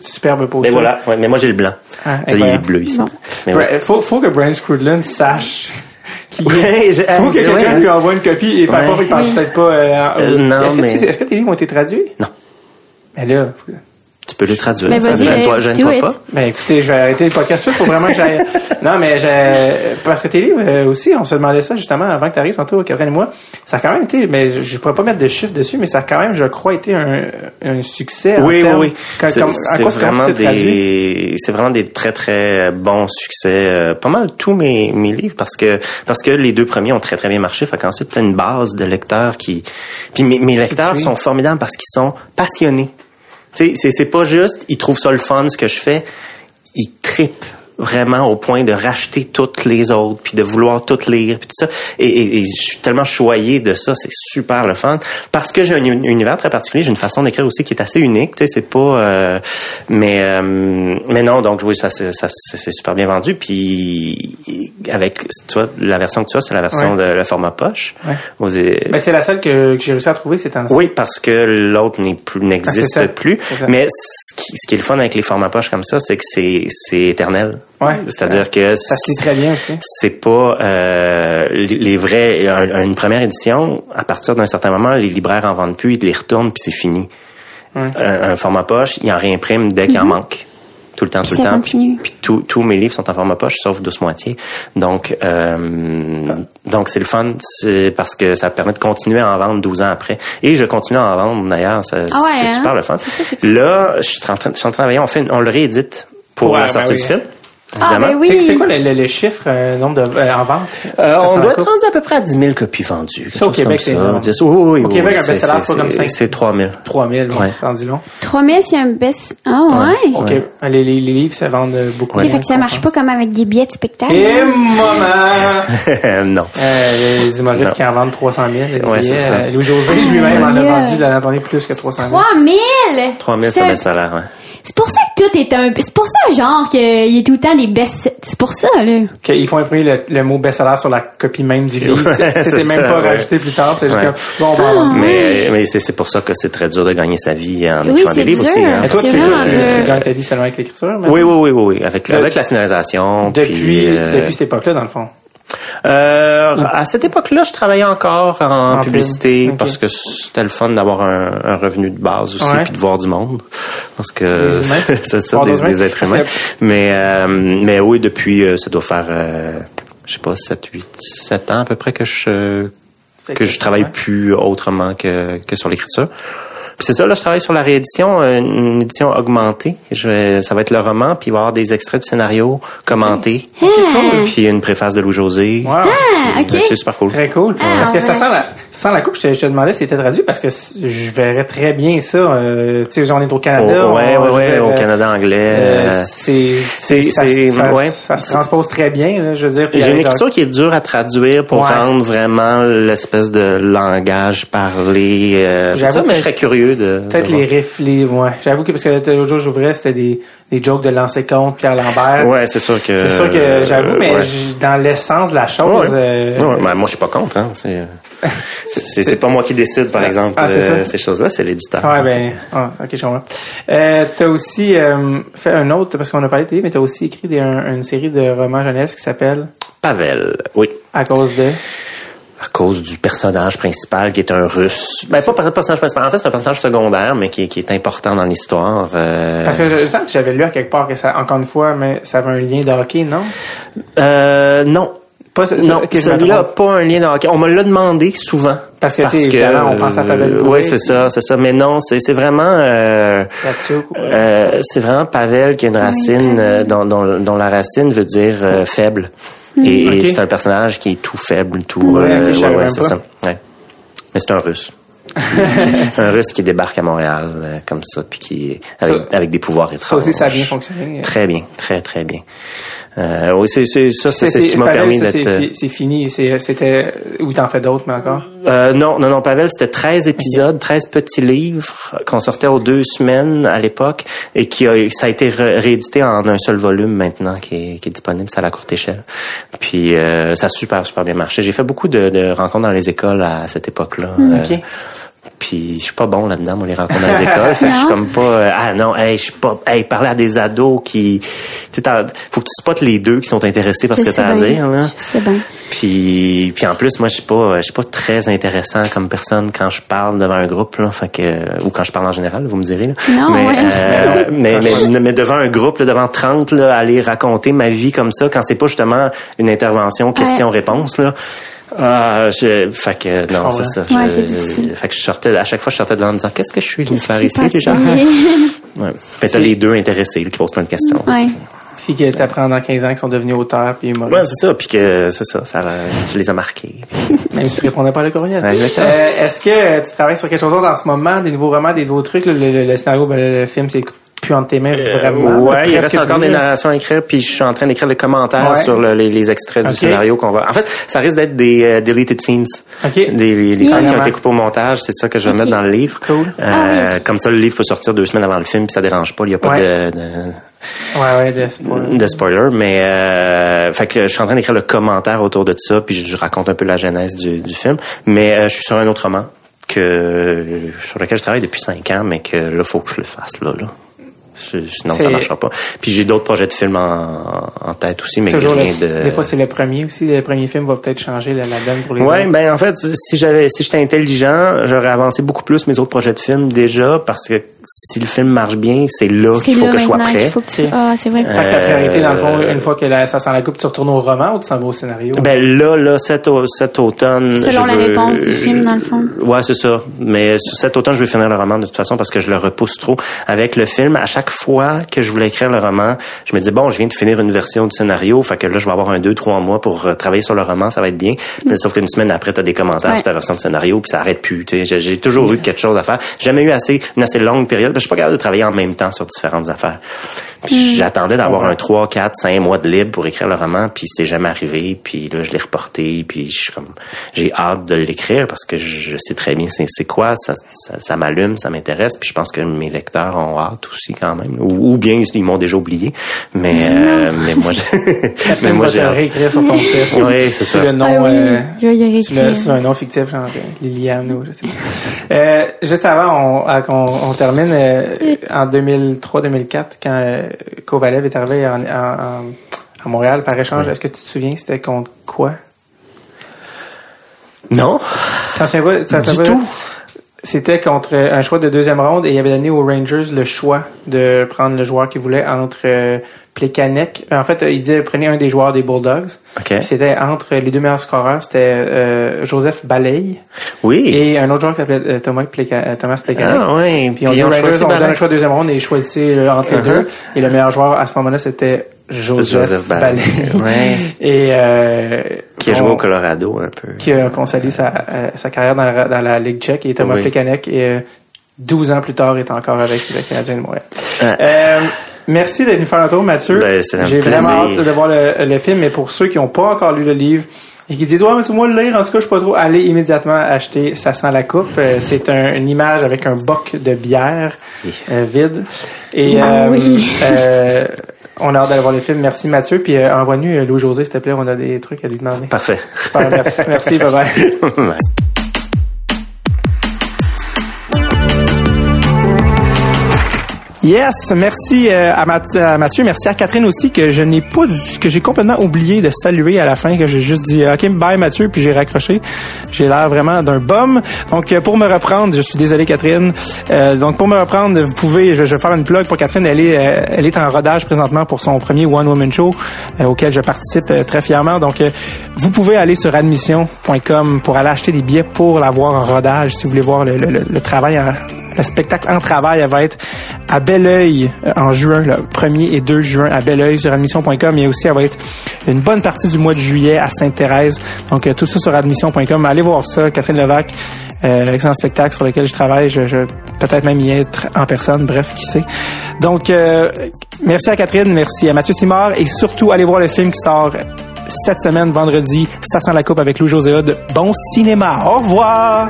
superbe posture. Mais voilà, ouais, mais moi j'ai le blanc. Ah, il est bleu ici. Bra- ouais. faut, faut que Brian Scrudlin sache Ouais, je- faut que ouais, quelqu'un hein. lui envoie une copie et par contre, il parle peut-être pas, euh, Euh, non, est-ce que, mais- est-ce que tes livres ont été traduits? Non. Mais là, Tu peux les traduire. Mais ça gêne-toi it. pas. Ben écoutez, je vais arrêter le podcast pour vraiment que j'aille. non, mais j'ai parce que tes livres euh, aussi, on se demandait ça justement avant que tu arrives tantôt, Catherine et moi. Ça a quand même été, mais je, je pourrais pas mettre de chiffres dessus, mais ça a quand même, je crois, été un, un succès. en Oui, oui, termes- oui. Quand- C'est comme- à c'est quoi ça vraiment des, c'est vraiment des très très bons succès. euh, Pas mal tous mes mes livres parce que parce que les deux premiers ont très très bien marché. Fait qu'ensuite t'as une base de lecteurs qui, puis mes, mes lecteurs sont formidables parce qu'ils sont passionnés. C'est pas juste ils trouvent ça le fun ce que je fais, ils tripent vraiment au point de racheter toutes les autres puis de vouloir toutes lire puis tout ça et, et- et je suis tellement choyé de ça c'est super le fun parce que j'ai un uni- univers très particulier j'ai une façon d'écrire aussi qui est assez unique tu sais c'est pas euh, mais euh, mais non donc oui ça c'est ça c'est super bien vendu puis avec tu vois la version que tu as c'est la version Ouais. de le format poche Ouais. Aux- Ben, c'est la seule que, que j'ai réussi à trouver ces temps-ci. oui, parce que l'autre n'est plus Ah, n'existe plus. Mais ce qui, ce qui est le fun avec les formats poches comme ça, c'est que c'est c'est éternel. Ouais. C'est-à-dire que Ça se lit très bien aussi. c'est pas euh, les, vrais un- une première édition. À partir d'un certain moment, les libraires en vendent plus, ils les retournent puis c'est fini. Ouais. Un, un format poche, il en réimprime dès qu'il en manque. Tout le temps, tout le ça temps. continue. Puis, puis tous mes livres sont en format poche, sauf douce moitié. Donc, euh, donc c'est le fun, c'est parce que ça permet de continuer à en vendre 12 ans après. Et je continue à en vendre d'ailleurs, Ah ouais, c'est hein? super le fun. Ça. Là, je suis en train, je suis en train de travailler, on fait, une- on le réédite pour Ouais, la ben sortie oui. du film. Ah, ben oui. C'est quoi le, le, le chiffre, euh, nombre de euh, en vente? Euh, Ça on doit être rendu à peu près à 10 000 copies vendues. Ça, au Québec, comme c'est ça. énorme. Dix- Oui, oui, Au oui, Québec, oui, un c'est- best-seller, c'est comme cinq. C'est 3 000. 3000, donc, Ouais. rendu long. 3000, c'est un best. Ah, ouais. OK. Ouais. Les, les, les livres, ça vendent euh, beaucoup. Ok, moins fait que ça marche pas comme avec des billets de spectacle. Et hein? maman! non. Euh, les humoristes qui en vendent 300 000. les Ouais, c'est ça. euh, Louis-José lui-même en a vendu la tournée plus que 300 000. 3000! 3 000, c'est un salaire, ouais. C'est pour ça que tout est un. C'est pour ça, genre, qu'il y a tout le temps des best. C'est pour ça, là. Qu'ils font imprimer le, le mot best-seller sur la copie même du livre. C'est même pas ouais. rajouté plus tard. C'est juste Ouais. comme, bon, on va en vendre. Mais, mais c'est pour ça que c'est très dur de gagner sa vie en écrivant des livres dur. aussi. Hein. Toi, C'est tu, vraiment tu, dur. tu gagnes ta vie seulement avec l'écriture? Oui, oui, oui, oui, oui, avec, De- avec la scénarisation. Depuis, puis, euh, depuis cette époque-là, dans le fond. Euh, à cette époque-là, je travaillais encore en, En publicité parce que c'était le fun d'avoir un, un revenu de base aussi, puis de voir du monde. Parce que c'est ça, des, des êtres humains. Mais, euh, mais oui, depuis, euh, ça doit faire, je sais pas, 7, 8, 7 ans à peu près que je, que je travaille plus autrement que, que sur l'écriture. C'est ça, là, je travaille sur la réédition, euh, une édition augmentée. Je vais, ça va être le roman, puis il va y avoir des extraits du scénario commentés, Ah, puis une préface de Louis-José. Wow. Ah, ok. C'est super cool. Très cool. Ah, Est-ce que ça sent la, sent la coupe? Je te, je te demandais si c'était traduit parce que je verrais très bien ça. Euh, tu sais, on est au Au, Canada. veux ouais, dire, au euh, Canada anglais. euh, euh, c'est, c'est- ça, ouais. ça se transpose très bien, là, je veux dire. J'ai une écriture qui est dure à traduire pour Ouais. rendre vraiment l'espèce de langage parlé. Euh, J'avoue mais je serais curieux de. Peut-être les riffs, les, ouais. J'avoue que parce que l'autre jour j'ouvrais, c'était des, des jokes de lancer compte, Pierre Lambert. Ouais, c'est sûr que. C'est sûr que j'avoue, mais ouais. dans l'essence de la chose, Ouais. euh, Ouais, ben, moi, je suis pas contre. Hein. C'est, euh, c'est, pas moi qui décide, par exemple, Ah, euh, ces choses-là. C'est l'éditeur. Ouais, ben, ah, ok, je comprends. Euh, t'as aussi euh, fait un autre, parce qu'on a parlé de télé, mais t'as aussi écrit des- un- une série de romans jeunesse qui s'appelle Pavel, oui. À cause de? À cause du personnage principal qui est un russe. Ben, pas par- personnage principal. En fait, c'est un personnage secondaire, mais qui, est- qui est important dans l'histoire. euh, Parce que je, je sens que j'avais lu à quelque part que ça, encore une fois, mais ça avait un lien de hockey, non? euh, non. Pas, Non, ok, je me celui-là pas un lien de hockey. On me l'a demandé souvent. Parce que, évidemment, on pense à Pavel euh, Bourré, Oui, c'est ça, c'est ça. Mais non, c'est c'est vraiment... Euh, euh, c'est vraiment Pavel qui a une racine euh, dont, dont, dont la racine veut dire euh, faible. Et, et c'est un personnage qui est tout faible, tout. Ouais, euh, je savais même c'est ça. Ouais. Mais c'est un russe. un russe qui débarque à Montréal euh, comme ça, puis qui avec, Ça- avec des pouvoirs étranges. Ça aussi, ça a bien fonctionné. Très bien, très très bien. Euh, oui, c'est c'est ça, c'est c'est ce qui m'a Pavel, permis ça, d'être. c'est euh, fi- C'est fini. C'était. Ou t'en fais d'autres, mais encore? Euh, non, non, non, Pavel, c'était 13 épisodes, 13 petits livres qu'on sortait aux deux semaines à l'époque et qui a, ça a été ré- réédité en un seul volume maintenant qui est, qui est disponible, c'est à la courte échelle. Puis euh, ça a super, super bien marché. J'ai fait beaucoup de, de rencontres dans les écoles à cette époque-là. Hmm, Euh, ok. Puis je suis pas bon là-dedans, moi les rencontres dans les écoles. fait que je suis comme pas euh, ah non, hey, je suis pas hey, parler à des ados qui tu sais faut que tu spots les deux qui sont intéressés par ce que tu as à dire là. C'est bon. Puis puis en plus moi je suis pas je suis pas très intéressant comme personne quand je parle devant un groupe là, fait que ou quand je parle en général, vous me direz là. Non, mais, ouais. euh, mais, mais, mais devant un groupe là, devant 30 là, aller raconter ma vie comme ça quand c'est pas justement une intervention question-réponse là. Ah, je, fait que non, c'est ça. Ouais, je, fait que je sortais, à chaque fois, je sortais devant en me disant, qu'est-ce que je suis venu faire ici, déjà? Ouais. Fait que t'as les deux intéressés là, qui posent plein de questions. ouais. Puis que t'apprends dans 15 ans qu'ils sont devenus auteurs puis Ouais, humoristes. c'est ça, puis que c'est ça, ça, tu les as marqués. Même si tu répondais pas à le courriel. Ouais. Euh, Est-ce que tu travailles sur quelque chose d'autre en ce moment, des nouveaux romans, des nouveaux trucs? là? Le, le- le scénario, ben, le, le film, c'est plus entre tes mains vraiment. Euh, ouais, il reste encore plus, des narrations à écrire, puis je suis en train d'écrire des commentaires Ouais. sur le- les, les extraits du scénario qu'on va. En fait, ça risque d'être des euh, deleted scenes, OK. des les, scènes qui ont été coupées au montage. C'est ça que je vais mettre dans le livre. Cool. Euh, Ah oui, Comme ça, le livre peut sortir deux semaines avant le film, puis ça dérange pas. Il y a pas Ouais. de, de Ouais, ouais, de spoil. de spoiler, mais euh, fait que je suis en train d'écrire le commentaire autour de ça, puis je, je raconte un peu la genèse du, du film. Mais euh, je suis sur un autre roman que sur lequel je travaille depuis cinq ans, mais que là faut que je le fasse là. là. Sinon ça marchera pas. Puis j'ai d'autres projets de films en, en tête aussi, mais Toujours rien le- de. Des fois, c'est le premier aussi. Le premier film va peut-être changer la, la donne pour les Ouais, autres. ben en fait, si j'avais, si j'étais intelligent, j'aurais avancé beaucoup plus mes autres projets de films déjà, parce que si le film marche bien, c'est là qu'il faut là que je sois maintenant prêt. tu... Ah, c'est vrai. Fait que ta priorité, dans le fond, Euh, une fois que la, ça sent la coupe, tu retournes au roman ou tu s'en vas au scénario? Ben là, là, cet, au- cet automne. Selon je la veux- réponse du film, dans le fond. Ouais, c'est ça. Mais cet automne, je vais finir le roman de toute façon parce que je le repousse trop. Avec le film, à chaque fois que je voulais écrire le roman, je me dis bon, je viens de finir une version du scénario, fait que là, je vais avoir un deux, trois mois pour euh, travailler sur le roman, ça va être bien. Mais sauf qu'une semaine après, t'as des commentaires Ouais. sur ta version de scénario, puis ça arrête plus. tu sais. J'ai, j'ai toujours eu quelque chose à faire. J'ai jamais eu assez une assez longue période. parce que Je suis pas capable de travailler en même temps sur différentes affaires. Puis J'attendais d'avoir un 3, 4, 5 mois de libre pour écrire le roman, puis c'est jamais arrivé. Puis là, je l'ai reporté, puis je suis comme, j'ai hâte de l'écrire parce que je, sais très bien c'est, c'est quoi, ça, ça, ça m'allume, ça m'intéresse, puis je pense que mes lecteurs ont hâte aussi quand même, ou, ou bien ils m'ont déjà oublié. Mais euh, mais moi, je, mais moi j'ai hâte. réécrire sur ton site. Oui, c'est Sous ça. le nom, Ah oui, euh, je vais y sous, le- réécrire. sous un nom fictif, genre Liliane ou je sais pas. Euh, juste avant on, à- qu'on on termine, euh, en 2003-2004, quand euh, Kovalev est arrivé en, en- en- à Montréal par échange, est-ce que tu te souviens c'était contre quoi? Non, souviens pas? Ça Du tout. C'était contre euh, un choix de deuxième ronde et il avait donné aux Rangers le choix de prendre le joueur qu'il voulait entre euh, Plekanec. En fait, euh, il disait prenez un des joueurs des Bulldogs. ok, Puis C'était entre les deux meilleurs scoreurs, c'était euh, Joseph Baley oui. et un autre joueur qui s'appelait euh, Thomas, Pleka- euh, Thomas Plekanec. Ah ouais. Puis on dit aux Rangers, on donne un choix de deuxième ronde et choisissez euh, entre les Uh-huh. deux. Et le meilleur joueur à ce moment-là, c'était Joseph, Joseph Ballet. Ballet. Ouais. Et euh, Qui a on- joué au Colorado un peu. qui, euh, qu'on salue sa, euh, sa carrière dans la, dans la Ligue tchèque et Thomas Oui. Plekanec et euh, 12 ans plus tard est encore avec le Canadien de Montréal. Ah. Euh, merci d'être venu faire un tour, Mathieu. Ben, J'ai vraiment hâte de voir le, le film, mais pour ceux qui n'ont pas encore lu le livre et qui disent ouais mais c'est moi le lire, en tout cas je suis pas trop, allez immédiatement acheter Ça sent la coupe. Euh, c'est un- une image avec un boc de bière Oui. euh, vide. Et Ah euh, oui. On a hâte d'aller voir le film. Merci Mathieu. Puis euh, envoie-nous euh, Louis-José, s'il te plaît, on a des trucs à lui demander. Parfait. Super, merci, merci, bye bye. Yes, merci euh, à, Math- à Mathieu, merci à Catherine aussi que je n'ai pas que j'ai complètement oublié de saluer à la fin que j'ai juste dit OK bye Mathieu puis j'ai raccroché. J'ai l'air vraiment d'un bum. Donc euh, pour me reprendre, je suis désolé Catherine. Euh, donc pour me reprendre, vous pouvez je, vais faire une plug pour Catherine, elle est euh, elle est en rodage présentement pour son premier one woman show auquel je participe très fièrement. Donc vous pouvez aller sur admission.com pour aller acheter des billets pour la voir en rodage si vous voulez voir le, le- le- le travail en, le spectacle en travail elle va être à Belleuil euh, en juin, le 1er et 2 juin à Belleuil sur admission.com. Mais aussi, elle va être une bonne partie du mois de juillet à Sainte-Thérèse. Donc, euh, tout ça sur admission.com. Allez voir ça. Catherine Levac, euh, excellent spectacle sur lequel je travaille. Je, je peut-être même y être en personne. Bref, qui sait. Donc, euh, merci à Catherine, merci à Mathieu Simard et surtout, allez voir le film qui sort cette semaine, vendredi. Ça sent la coupe avec Louis José. Bon cinéma. Au revoir!